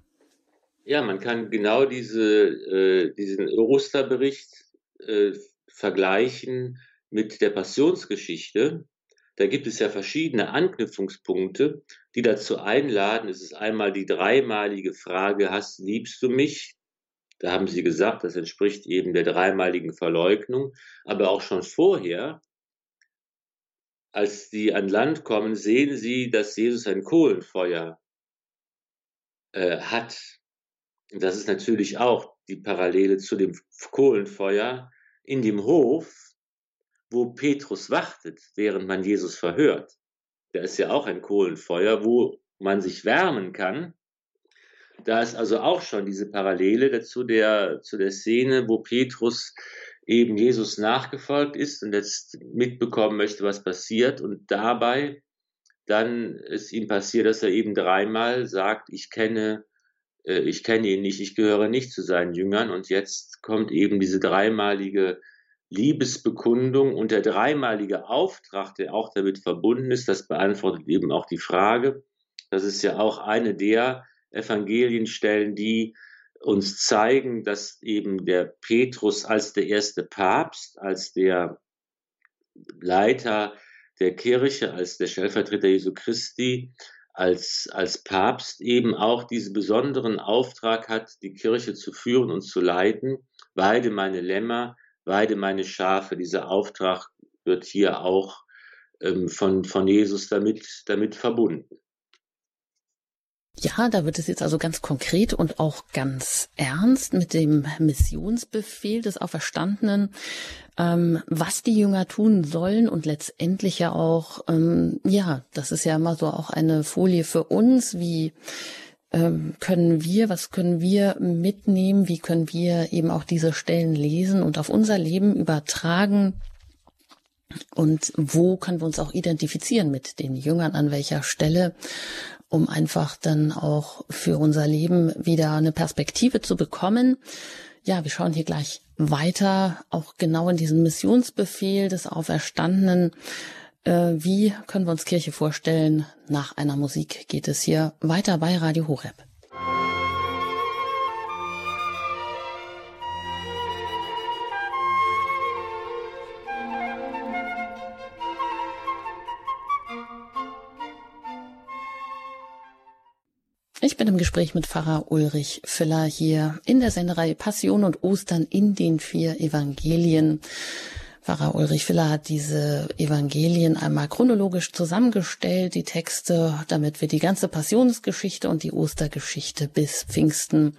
Ja, man kann genau diese, äh, diesen Osterbericht äh, vergleichen mit der Passionsgeschichte. Da gibt es ja verschiedene Anknüpfungspunkte, die dazu einladen. Es ist einmal die dreimalige Frage, hast, liebst du mich? Da haben sie gesagt, das entspricht eben der dreimaligen Verleugnung. Aber auch schon vorher, als sie an Land kommen, sehen sie, dass Jesus ein Kohlenfeuer äh, hat. Und das ist natürlich auch die Parallele zu dem Kohlenfeuer in dem Hof, wo Petrus wartet, während man Jesus verhört. Da ist ja auch ein Kohlenfeuer, wo man sich wärmen kann. Da ist also auch schon diese Parallele dazu der, zu der Szene, wo Petrus eben Jesus nachgefolgt ist und jetzt mitbekommen möchte, was passiert und dabei dann ist ihm passiert, dass er eben dreimal sagt, ich kenne äh, ich kenne ihn nicht, ich gehöre nicht zu seinen Jüngern. Und jetzt kommt eben diese dreimalige Liebesbekundung und der dreimalige Auftrag, der auch damit verbunden ist, das beantwortet eben auch die Frage. Das ist ja auch eine der Evangelienstellen, die uns zeigen, dass eben der Petrus als der erste Papst, als der Leiter der Kirche, als der Stellvertreter Jesu Christi, als, als Papst eben auch diesen besonderen Auftrag hat, die Kirche zu führen und zu leiten. Weide meine Lämmer, weide meine Schafe. Dieser Auftrag wird hier auch ähm, von, von Jesus damit, damit verbunden. Ja, da wird es jetzt also ganz konkret und auch ganz ernst mit dem Missionsbefehl des Auferstandenen, ähm, was die Jünger tun sollen und letztendlich ja auch, ähm, ja, das ist ja immer so auch eine Folie für uns, wie ähm, können wir, was können wir mitnehmen, wie können wir eben auch diese Stellen lesen und auf unser Leben übertragen. Und wo können wir uns auch identifizieren mit den Jüngern, an welcher Stelle? Um einfach dann auch für unser Leben wieder eine Perspektive zu bekommen. Ja, wir schauen hier gleich weiter, auch genau in diesem Missionsbefehl des Auferstandenen. Äh, wie können wir uns Kirche vorstellen? Nach einer Musik geht es hier weiter bei Radio Horeb. Bin im Gespräch mit Pfarrer Ulrich Füller hier in der Sendereihe Passion und Ostern in den vier Evangelien. Pfarrer Ulrich Willer hat diese Evangelien einmal chronologisch zusammengestellt, die Texte, damit wir die ganze Passionsgeschichte und die Ostergeschichte bis Pfingsten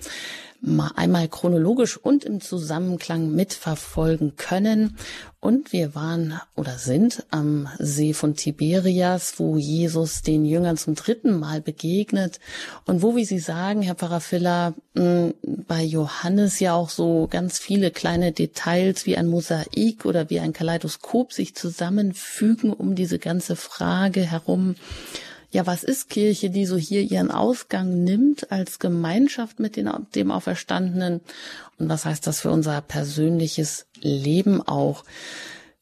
einmal chronologisch und im Zusammenklang mitverfolgen können. Und wir waren oder sind am See von Tiberias, wo Jesus den Jüngern zum dritten Mal begegnet und wo, wie Sie sagen, Herr Pfarrer Filler, bei Johannes ja auch so ganz viele kleine Details wie ein Mosaik oder wie ein Kaleidoskop sich zusammenfügen um diese ganze Frage herum ja, was ist Kirche, die so hier ihren Ausgang nimmt als Gemeinschaft mit den, dem Auferstandenen? Und was heißt das für unser persönliches Leben auch?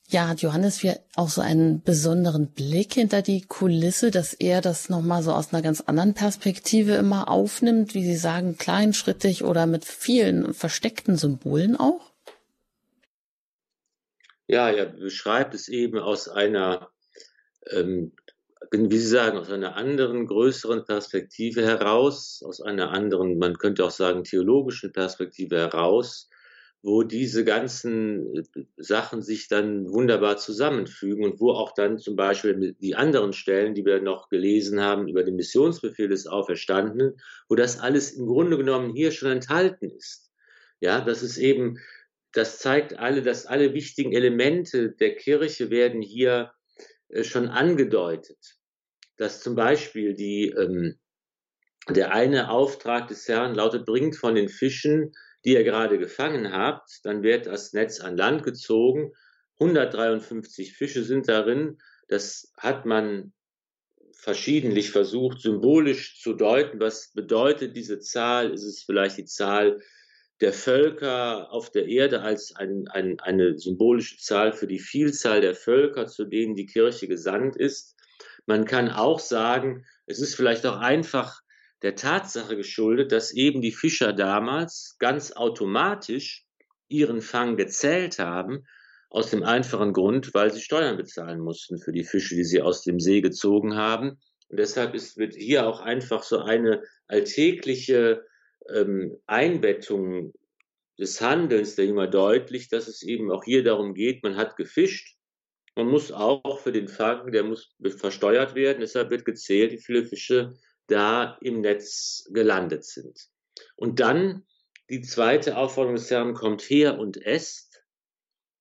Ja, hat Johannes wir auch so einen besonderen Blick hinter die Kulisse, dass er das nochmal so aus einer ganz anderen Perspektive immer aufnimmt, wie Sie sagen, kleinschrittig oder mit vielen versteckten Symbolen auch? Ja, er beschreibt es eben aus einer ähm, wie Sie sagen, aus einer anderen, größeren Perspektive heraus, aus einer anderen, man könnte auch sagen, theologischen Perspektive heraus, wo diese ganzen äh, Sachen sich dann wunderbar zusammenfügen und wo auch dann zum Beispiel die anderen Stellen, die wir noch gelesen haben über den Missionsbefehl des Auferstandenen, wo das alles im Grunde genommen hier schon enthalten ist. Ja, das ist eben, das zeigt alle, dass alle wichtigen Elemente der Kirche werden hier schon angedeutet dass zum Beispiel die, ähm, der eine Auftrag des Herrn lautet, bringt von den Fischen, die ihr gerade gefangen habt, dann wird das Netz an Land gezogen. 153 Fische sind darin. Das hat man verschiedentlich versucht, symbolisch zu deuten. Was bedeutet diese Zahl? Ist es vielleicht die Zahl der Völker auf der Erde als ein, ein, eine symbolische Zahl für die Vielzahl der Völker, zu denen die Kirche gesandt ist? Man kann auch sagen, es ist vielleicht auch einfach der Tatsache geschuldet, dass eben die Fischer damals ganz automatisch ihren Fang gezählt haben, aus dem einfachen Grund, weil sie Steuern bezahlen mussten für die Fische, die sie aus dem See gezogen haben. Und deshalb ist, wird hier auch einfach so eine alltägliche ähm, Einbettung des Handelns der Jünger deutlich, dass es eben auch hier darum geht, man hat gefischt, man muss auch für den Fang, der muss versteuert werden, deshalb wird gezählt, wie viele Fische da im Netz gelandet sind. Und dann die zweite Aufforderung des Herrn kommt her und esst.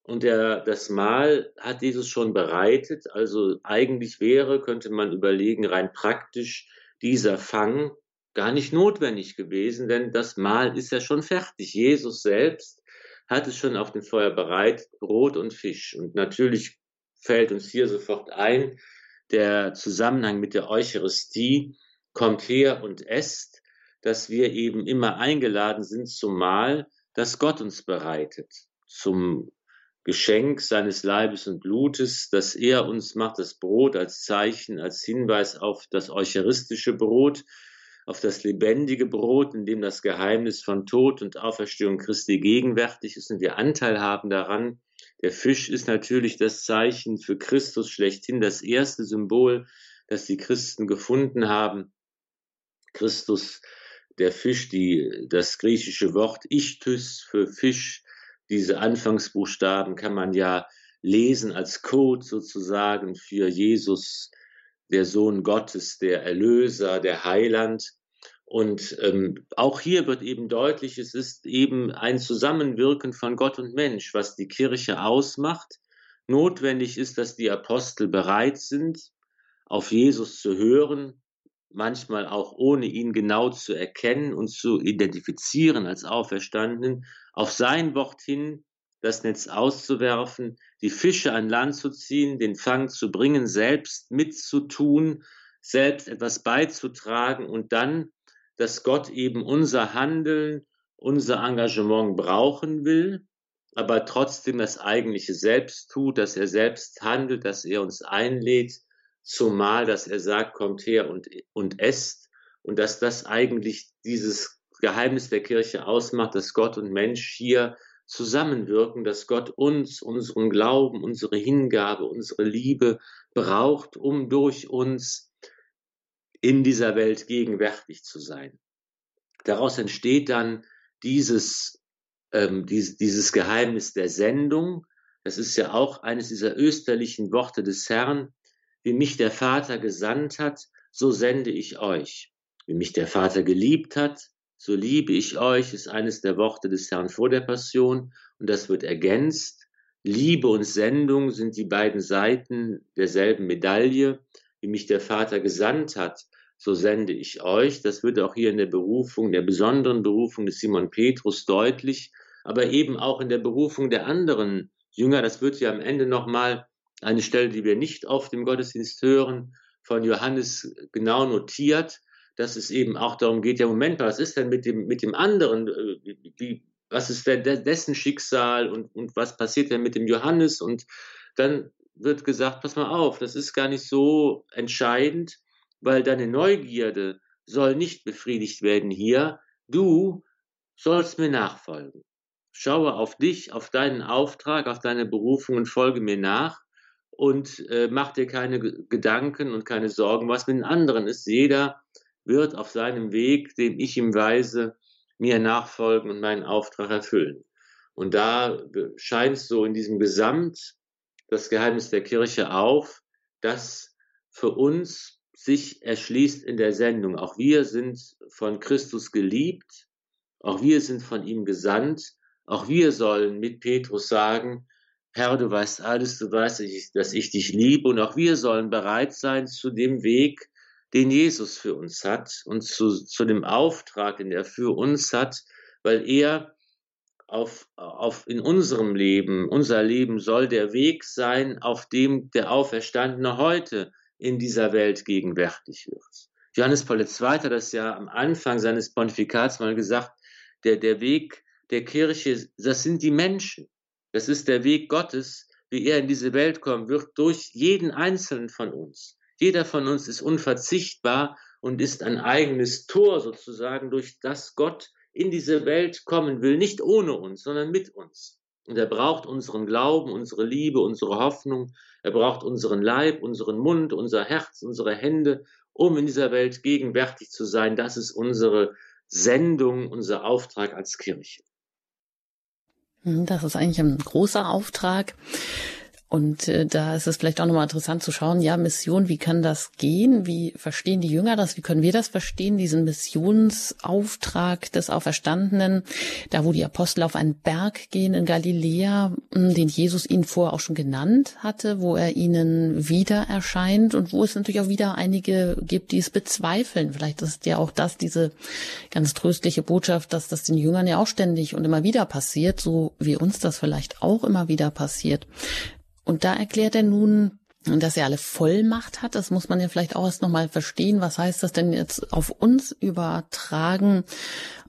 Und der, das Mahl hat Jesus schon bereitet. Also eigentlich wäre, könnte man überlegen, rein praktisch dieser Fang gar nicht notwendig gewesen, denn das Mahl ist ja schon fertig. Jesus selbst hat es schon auf dem Feuer bereit, Brot und Fisch. Und natürlich fällt uns hier sofort ein, der Zusammenhang mit der Eucharistie kommt her und esst, dass wir eben immer eingeladen sind zum Mahl, das Gott uns bereitet, zum Geschenk seines Leibes und Blutes, das er uns macht, das Brot als Zeichen, als Hinweis auf das eucharistische Brot, auf das lebendige Brot, in dem das Geheimnis von Tod und Auferstehung Christi gegenwärtig ist und wir Anteil haben daran. Der Fisch ist natürlich das Zeichen für Christus schlechthin, das erste Symbol, das die Christen gefunden haben. Christus, der Fisch, die, das griechische Wort Ichthys für Fisch, diese Anfangsbuchstaben kann man ja lesen als Code sozusagen für Jesus, der Sohn Gottes, der Erlöser, der Heiland. Und ähm, auch hier wird eben deutlich, es ist eben ein Zusammenwirken von Gott und Mensch, was die Kirche ausmacht. Notwendig ist, dass die Apostel bereit sind, auf Jesus zu hören, manchmal auch ohne ihn genau zu erkennen und zu identifizieren als Auferstandenen, auf sein Wort hin das Netz auszuwerfen, die Fische an Land zu ziehen, den Fang zu bringen, selbst mitzutun, selbst etwas beizutragen und dann dass Gott eben unser Handeln, unser Engagement brauchen will, aber trotzdem das eigentliche Selbst tut, dass er selbst handelt, dass er uns einlädt, zumal, dass er sagt, kommt her und, und esst und dass das eigentlich dieses Geheimnis der Kirche ausmacht, dass Gott und Mensch hier zusammenwirken, dass Gott uns, unseren Glauben, unsere Hingabe, unsere Liebe braucht, um durch uns in dieser Welt gegenwärtig zu sein. Daraus entsteht dann dieses, ähm, dieses, dieses Geheimnis der Sendung, Das ist ja auch eines dieser österlichen Worte des Herrn. Wie mich der Vater gesandt hat, so sende ich euch. Wie mich der Vater geliebt hat, so liebe ich euch, ist eines der Worte des Herrn vor der Passion. Und das wird ergänzt. Liebe und Sendung sind die beiden Seiten derselben Medaille. Wie mich der Vater gesandt hat, so sende ich euch. Das wird auch hier in der Berufung, der besonderen Berufung des Simon Petrus deutlich, aber eben auch in der Berufung der anderen Jünger. Das wird ja am Ende nochmal eine Stelle, die wir nicht auf dem Gottesdienst hören, von Johannes genau notiert, dass es eben auch darum geht, ja Moment, was ist denn mit dem, mit dem anderen, äh, wie, was ist denn dessen Schicksal und, und was passiert denn mit dem Johannes und dann wird gesagt, pass mal auf, das ist gar nicht so entscheidend, weil deine Neugierde soll nicht befriedigt werden hier, du sollst mir nachfolgen. Schaue auf dich, auf deinen Auftrag, auf deine Berufung und folge mir nach und äh, mach dir keine Gedanken und keine Sorgen, was mit den anderen ist. Jeder wird auf seinem Weg, dem ich ihm weise, mir nachfolgen und meinen Auftrag erfüllen. Und da scheint so in diesem Gesamt das Geheimnis der Kirche auf, dass für uns sich erschließt in der Sendung. Auch wir sind von Christus geliebt, auch wir sind von ihm gesandt, auch wir sollen mit Petrus sagen, Herr, du weißt alles, du weißt, dass ich dich liebe und auch wir sollen bereit sein zu dem Weg, den Jesus für uns hat und zu, zu dem Auftrag, den er für uns hat, weil er auf, auf in unserem Leben, unser Leben soll der Weg sein, auf dem der Auferstandene heute in dieser Welt gegenwärtig wird. Johannes Paul II. hat das ja am Anfang seines Pontifikats mal gesagt, der, der Weg der Kirche, das sind die Menschen. Das ist der Weg Gottes, wie er in diese Welt kommen wird, durch jeden einzelnen von uns. Jeder von uns ist unverzichtbar und ist ein eigenes Tor sozusagen, durch das Gott in diese Welt kommen will, nicht ohne uns, sondern mit uns. Und er braucht unseren Glauben, unsere Liebe, unsere Hoffnung. Er braucht unseren Leib, unseren Mund, unser Herz, unsere Hände, um in dieser Welt gegenwärtig zu sein. Das ist unsere Sendung, unser Auftrag als Kirche. Hm, das ist eigentlich ein großer Auftrag. Und äh, da ist es vielleicht auch nochmal interessant zu schauen, ja, Mission, wie kann das gehen? Wie verstehen die Jünger das? Wie können wir das verstehen, diesen Missionsauftrag des Auferstandenen, da wo die Apostel auf einen Berg gehen in Galiläa, hm, den Jesus ihnen vorher auch schon genannt hatte, wo er ihnen wieder erscheint und wo es natürlich auch wieder einige gibt, die es bezweifeln. Vielleicht ist ja auch das diese ganz tröstliche Botschaft, dass das den Jüngern ja auch ständig und immer wieder passiert, so wie uns das vielleicht auch immer wieder passiert. Und da erklärt er nun, dass er alle Vollmacht hat. Das muss man ja vielleicht auch erst nochmal verstehen. Was heißt das denn jetzt auf uns übertragen,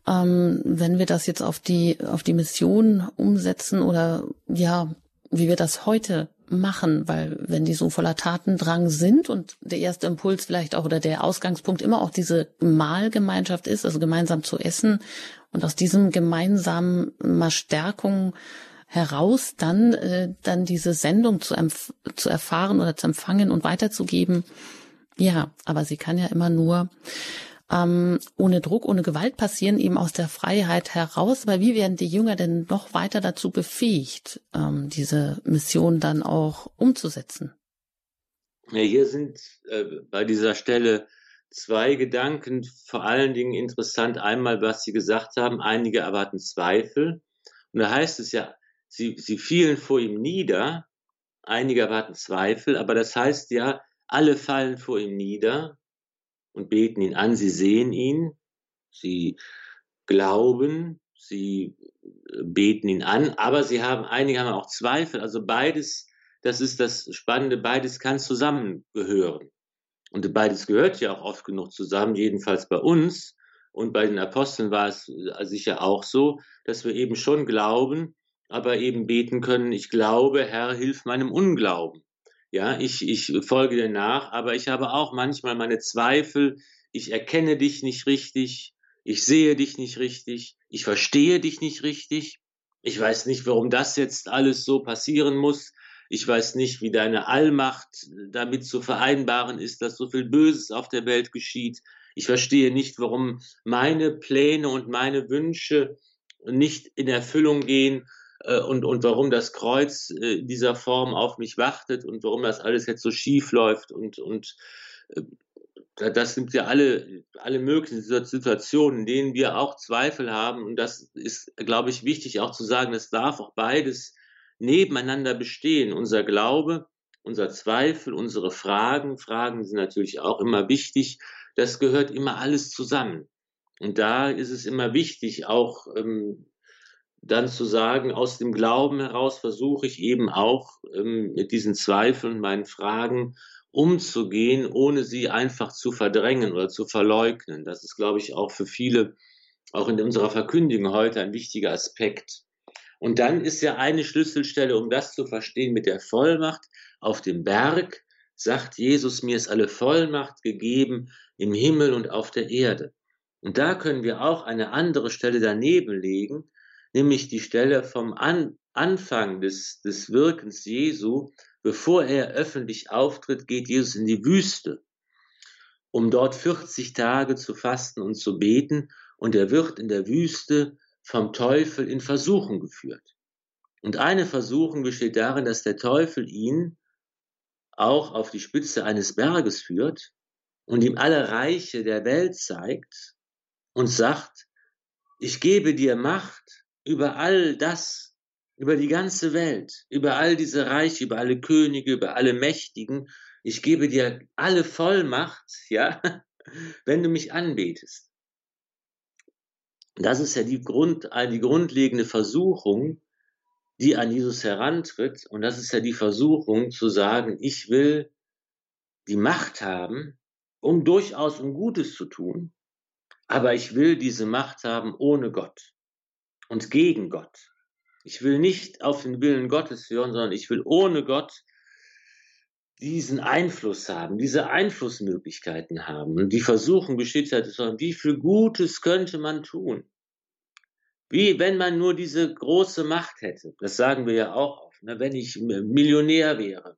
ähm, wenn wir das jetzt auf die, auf die Mission umsetzen oder ja, wie wir das heute machen, weil wenn die so voller Tatendrang sind und der erste Impuls vielleicht auch oder der Ausgangspunkt immer auch diese Mahlgemeinschaft ist, also gemeinsam zu essen und aus diesem gemeinsamen mal Stärkung heraus dann, äh, dann diese Sendung zu, zu erfahren oder zu empfangen und weiterzugeben. Ja, aber sie kann ja immer nur ähm, ohne Druck, ohne Gewalt passieren, eben aus der Freiheit heraus. Weil wie werden die Jünger denn noch weiter dazu befähigt, ähm, diese Mission dann auch umzusetzen? Ja, hier sind äh, bei dieser Stelle zwei Gedanken vor allen Dingen interessant. Einmal, was Sie gesagt haben, einige erwarten Zweifel. Und da heißt es ja, sie, sie fielen vor ihm nieder, einige hatten Zweifel, aber das heißt ja, alle fallen vor ihm nieder und beten ihn an, sie sehen ihn, sie glauben, sie äh, beten ihn an, aber sie haben, einige haben auch Zweifel, also beides, das ist das Spannende, beides kann zusammengehören. Und beides gehört ja auch oft genug zusammen, jedenfalls bei uns. Und bei den Aposteln war es äh, sicher auch so, dass wir eben schon glauben, aber eben beten können, ich glaube, Herr, hilf meinem Unglauben. Ja, ich, ich folge dir nach, aber ich habe auch manchmal meine Zweifel, ich erkenne dich nicht richtig, ich sehe dich nicht richtig, ich verstehe dich nicht richtig, ich weiß nicht, warum das jetzt alles so passieren muss, ich weiß nicht, wie deine Allmacht damit zu vereinbaren ist, dass so viel Böses auf der Welt geschieht. Ich verstehe nicht, warum meine Pläne und meine Wünsche nicht in Erfüllung gehen äh, und, und warum das Kreuz äh, dieser Form auf mich wartet und warum das alles jetzt so schief läuft und, und äh, das sind ja alle, alle möglichen Situationen, in denen wir auch Zweifel haben. Und das ist, glaube ich, wichtig auch zu sagen, es darf auch beides nebeneinander bestehen. Unser Glaube, unser Zweifel, unsere Fragen, Fragen sind natürlich auch immer wichtig. Das gehört immer alles zusammen. Und da ist es immer wichtig, auch ähm, dann zu sagen, aus dem Glauben heraus versuche ich eben auch ähm, mit diesen Zweifeln, meinen Fragen umzugehen, ohne sie einfach zu verdrängen oder zu verleugnen. Das ist, glaube ich, auch für viele, auch in unserer Verkündigung heute ein wichtiger Aspekt. Und dann ist ja eine Schlüsselstelle, um das zu verstehen, mit der Vollmacht auf dem Berg, sagt Jesus, mir ist alle Vollmacht gegeben im Himmel und auf der Erde. Und da können wir auch eine andere Stelle daneben legen, nämlich die Stelle vom An Anfang des, des Wirkens Jesu, bevor er öffentlich auftritt, geht Jesus in die Wüste, um dort 40 Tage zu fasten und zu beten, und er wird in der Wüste vom Teufel in Versuchung geführt. Und eine Versuchung besteht darin, dass der Teufel ihn auch auf die Spitze eines Berges führt und ihm alle Reiche der Welt zeigt und sagt, ich gebe dir Macht über all das, über die ganze Welt, über all diese Reiche, über alle Könige, über alle Mächtigen. Ich gebe dir alle Vollmacht, ja, wenn du mich anbetest. Das ist ja die, Grund, die grundlegende Versuchung, die an Jesus herantritt. Und das ist ja die Versuchung zu sagen, ich will die Macht haben, um durchaus um Gutes zu tun, aber ich will diese Macht haben ohne Gott und gegen Gott. Ich will nicht auf den Willen Gottes hören, sondern ich will ohne Gott diesen Einfluss haben, diese Einflussmöglichkeiten haben. Und die Versuchung besteht halt, wie viel Gutes könnte man tun? Wie wenn man nur diese große Macht hätte. Das sagen wir ja auch oft, ne? wenn ich Millionär wäre.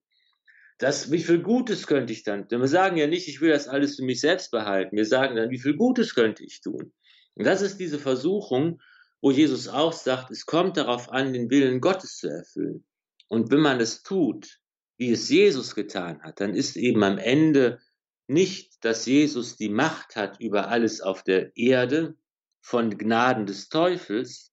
Das, wie viel Gutes könnte ich dann? Wir sagen ja nicht, ich will das alles für mich selbst behalten. Wir sagen dann, wie viel Gutes könnte ich tun? Und das ist diese Versuchung, wo Jesus auch sagt, es kommt darauf an, den Willen Gottes zu erfüllen. Und wenn man es tut, wie es Jesus getan hat, dann ist eben am Ende nicht, dass Jesus die Macht hat über alles auf der Erde von Gnaden des Teufels,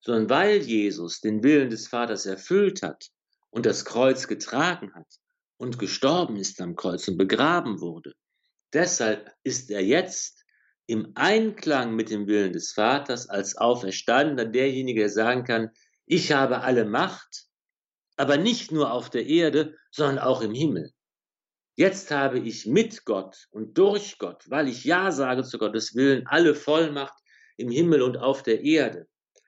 sondern weil Jesus den Willen des Vaters erfüllt hat und das Kreuz getragen hat und gestorben ist am Kreuz und begraben wurde. Deshalb ist er jetzt im Einklang mit dem Willen des Vaters als Auferstandener derjenige, der sagen kann, ich habe alle Macht, aber nicht nur auf der Erde, sondern auch im Himmel. Jetzt habe ich mit Gott und durch Gott, weil ich Ja sage zu Gottes Willen, alle Vollmacht im Himmel und auf der Erde.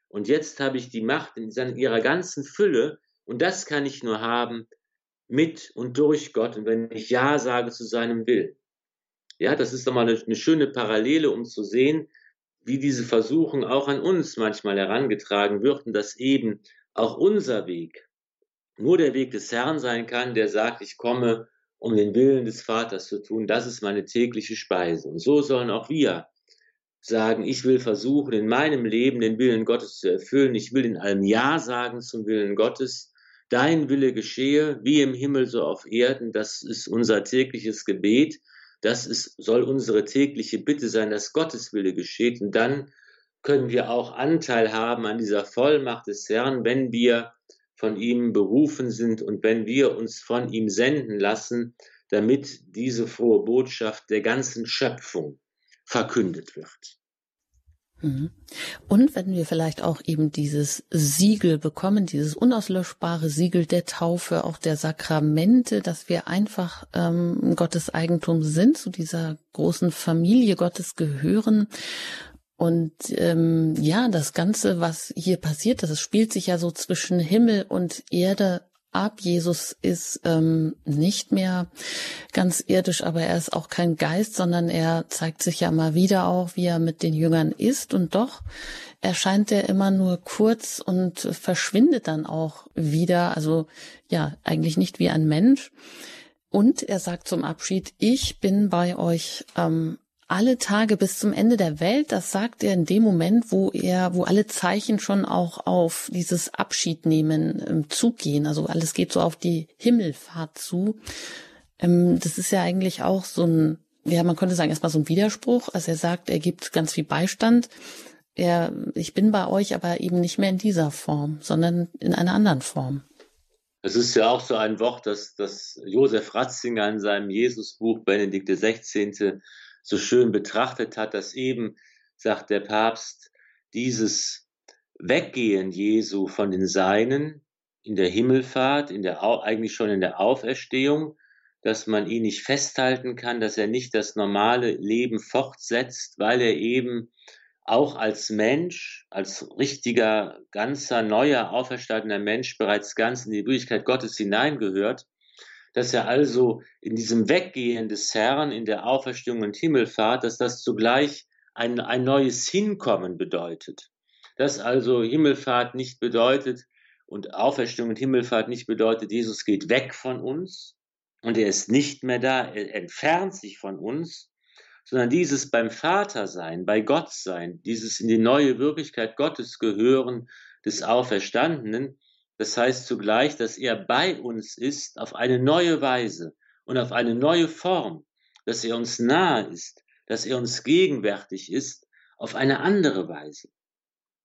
Und jetzt habe ich die Macht in ihrer ganzen Fülle und das kann ich nur haben mit und durch Gott und wenn ich Ja sage zu seinem Willen. Ja, das ist doch mal eine, eine schöne Parallele, um zu sehen, wie diese Versuchung auch an uns manchmal herangetragen wird und dass eben auch unser Weg nur der Weg des Herrn sein kann, der sagt, ich komme, um den Willen des Vaters zu tun. Das ist meine tägliche Speise. Und so sollen auch wir sagen, ich will versuchen, in meinem Leben den Willen Gottes zu erfüllen. Ich will in allem Ja sagen zum Willen Gottes. Dein Wille geschehe, wie im Himmel, so auf Erden. Das ist unser tägliches Gebet. Das ist, soll unsere tägliche Bitte sein, dass Gottes Wille geschieht. Und dann können wir auch Anteil haben an dieser Vollmacht des Herrn, wenn wir von ihm berufen sind und wenn wir uns von ihm senden lassen, damit diese frohe Botschaft der ganzen Schöpfung verkündet wird. Mhm. Und wenn wir vielleicht auch eben dieses Siegel bekommen, dieses unauslöschbare Siegel der Taufe, auch der Sakramente, dass wir einfach ähm, Gottes Eigentum sind, zu dieser großen Familie Gottes gehören. Und ähm, ja, das Ganze, was hier passiert, das spielt sich ja so zwischen Himmel und Erde ab. Jesus ist ähm, nicht mehr ganz irdisch, aber er ist auch kein Geist, sondern er zeigt sich ja mal wieder auch, wie er mit den Jüngern ist. Und doch erscheint er immer nur kurz und verschwindet dann auch wieder. Also ja, eigentlich nicht wie ein Mensch. Und er sagt zum Abschied, ich bin bei euch ähm, alle Tage bis zum Ende der Welt. Das sagt er in dem Moment, wo er, wo alle Zeichen schon auch auf dieses Abschiednehmen im Zug gehen. Also alles geht so auf die Himmelfahrt zu. Ähm, das ist ja eigentlich auch so ein, ja, man könnte sagen, erstmal so ein Widerspruch. Also er sagt, er gibt ganz viel Beistand. Er, ich bin bei euch, aber eben nicht mehr in dieser Form, sondern in einer anderen Form. Es ist ja auch so ein Wort, das, das Josef Ratzinger in seinem Jesusbuch Benedikt XVI. So schön betrachtet hat, dass eben, sagt der Papst, dieses Weggehen Jesu von den Seinen in der Himmelfahrt, in der, eigentlich schon in der Auferstehung, dass man ihn nicht festhalten kann, dass er nicht das normale Leben fortsetzt, weil er eben auch als Mensch, als richtiger, ganzer, neuer, auferstandener Mensch bereits ganz in die Wirklichkeit Gottes hineingehört, dass er also in diesem Weggehen des Herrn, in der Auferstehung und Himmelfahrt, dass das zugleich ein, ein neues Hinkommen bedeutet. Dass also Himmelfahrt nicht bedeutet und Auferstehung und Himmelfahrt nicht bedeutet, Jesus geht weg von uns und er ist nicht mehr da, er entfernt sich von uns, sondern dieses beim Vater sein, bei Gott sein, dieses in die neue Wirklichkeit Gottes gehören des Auferstandenen, das heißt zugleich, dass er bei uns ist auf eine neue Weise und auf eine neue Form, dass er uns nahe ist, dass er uns gegenwärtig ist auf eine andere Weise.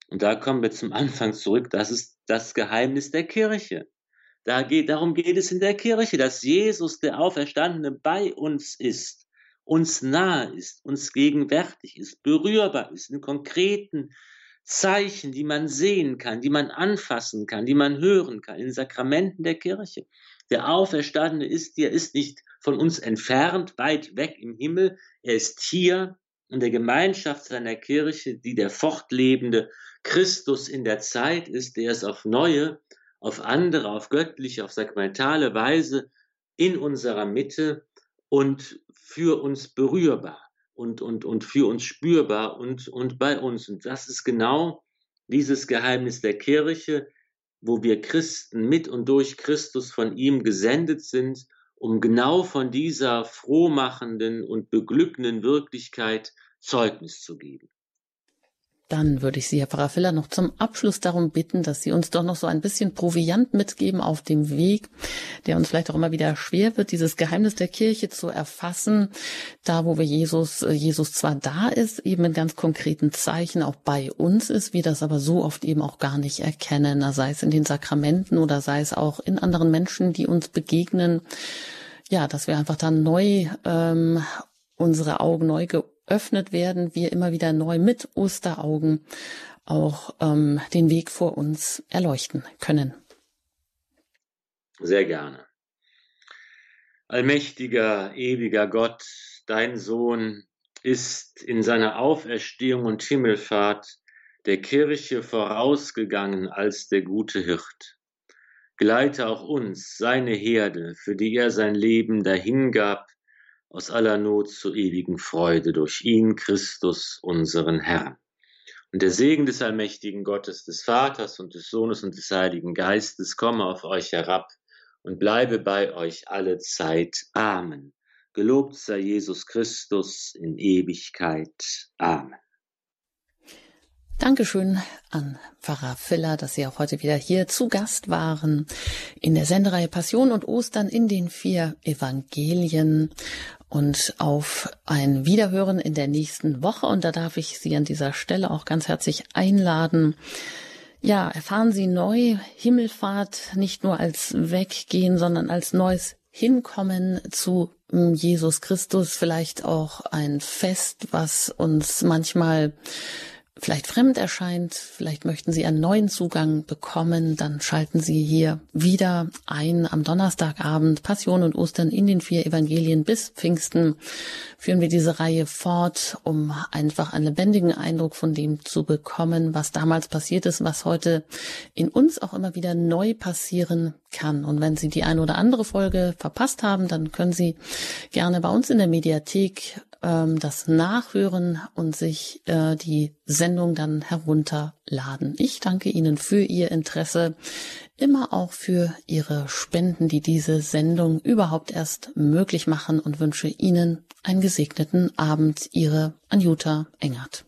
Und da kommen wir zum Anfang zurück, das ist das Geheimnis der Kirche. Da geht, darum geht es in der Kirche, dass Jesus, der Auferstandene, bei uns ist uns nahe ist, uns gegenwärtig ist, berührbar ist, in konkreten Zeichen, die man sehen kann, die man anfassen kann, die man hören kann, in Sakramenten der Kirche. Der Auferstandene ist, der ist nicht von uns entfernt, weit weg im Himmel, er ist hier in der Gemeinschaft seiner Kirche, die der fortlebende Christus in der Zeit ist, der es auf neue, auf andere, auf göttliche, auf sakramentale Weise in unserer Mitte und für uns berührbar und, und, und für uns spürbar und, und bei uns. Und das ist genau dieses Geheimnis der Kirche, wo wir Christen mit und durch Christus von ihm gesendet sind, um genau von dieser frohmachenden und beglückenden Wirklichkeit Zeugnis zu geben. Dann würde ich Sie, Herr Pfarrer Filler, noch zum Abschluss darum bitten, dass Sie uns doch noch so ein bisschen Proviant mitgeben auf dem Weg, der uns vielleicht auch immer wieder schwer wird, dieses Geheimnis der Kirche zu erfassen, da wo wir Jesus, äh, Jesus zwar da ist, eben in ganz konkreten Zeichen auch bei uns ist, wir das aber so oft eben auch gar nicht erkennen, sei es in den Sakramenten oder sei es auch in anderen Menschen, die uns begegnen. Ja, dass wir einfach dann neu ähm, unsere Augen neu geöffnet werden, wir immer wieder neu mit Osteraugen auch ähm, den Weg vor uns erleuchten können. Sehr gerne. Allmächtiger, ewiger Gott, dein Sohn ist in seiner Auferstehung und Himmelfahrt der Kirche vorausgegangen als der gute Hirt. Geleite auch uns, seine Herde, für die er sein Leben dahingab, aus aller Not zur ewigen Freude durch ihn, Christus, unseren Herrn. Und der Segen des allmächtigen Gottes, des Vaters und des Sohnes und des Heiligen Geistes komme auf euch herab und bleibe bei euch alle Zeit. Amen. Gelobt sei Jesus Christus in Ewigkeit. Amen. Dankeschön an Pfarrer Filler, dass Sie auch heute wieder hier zu Gast waren in der Sendereihe Passion und Ostern in den vier Evangelien und auf ein Wiederhören in der nächsten Woche. Und da darf ich Sie an dieser Stelle auch ganz herzlich einladen. Ja, erfahren Sie neu Himmelfahrt nicht nur als Weggehen, sondern als neues Hinkommen zu Jesus Christus, vielleicht auch ein Fest, was uns manchmal vielleicht fremd erscheint, vielleicht möchten Sie einen neuen Zugang bekommen, dann schalten Sie hier wieder ein am Donnerstagabend Passion und Ostern in den vier Evangelien bis Pfingsten führen wir diese Reihe fort, um einfach einen lebendigen Eindruck von dem zu bekommen, was damals passiert ist, was heute in uns auch immer wieder neu passieren kann. Und wenn Sie die eine oder andere Folge verpasst haben, dann können Sie gerne bei uns in der Mediathek ähm, das nachhören und sich äh, die Sendung dann herunterladen. Ich danke Ihnen für Ihr Interesse immer auch für Ihre Spenden, die diese Sendung überhaupt erst möglich machen und wünsche Ihnen einen gesegneten Abend. Ihre Anjuta Engert.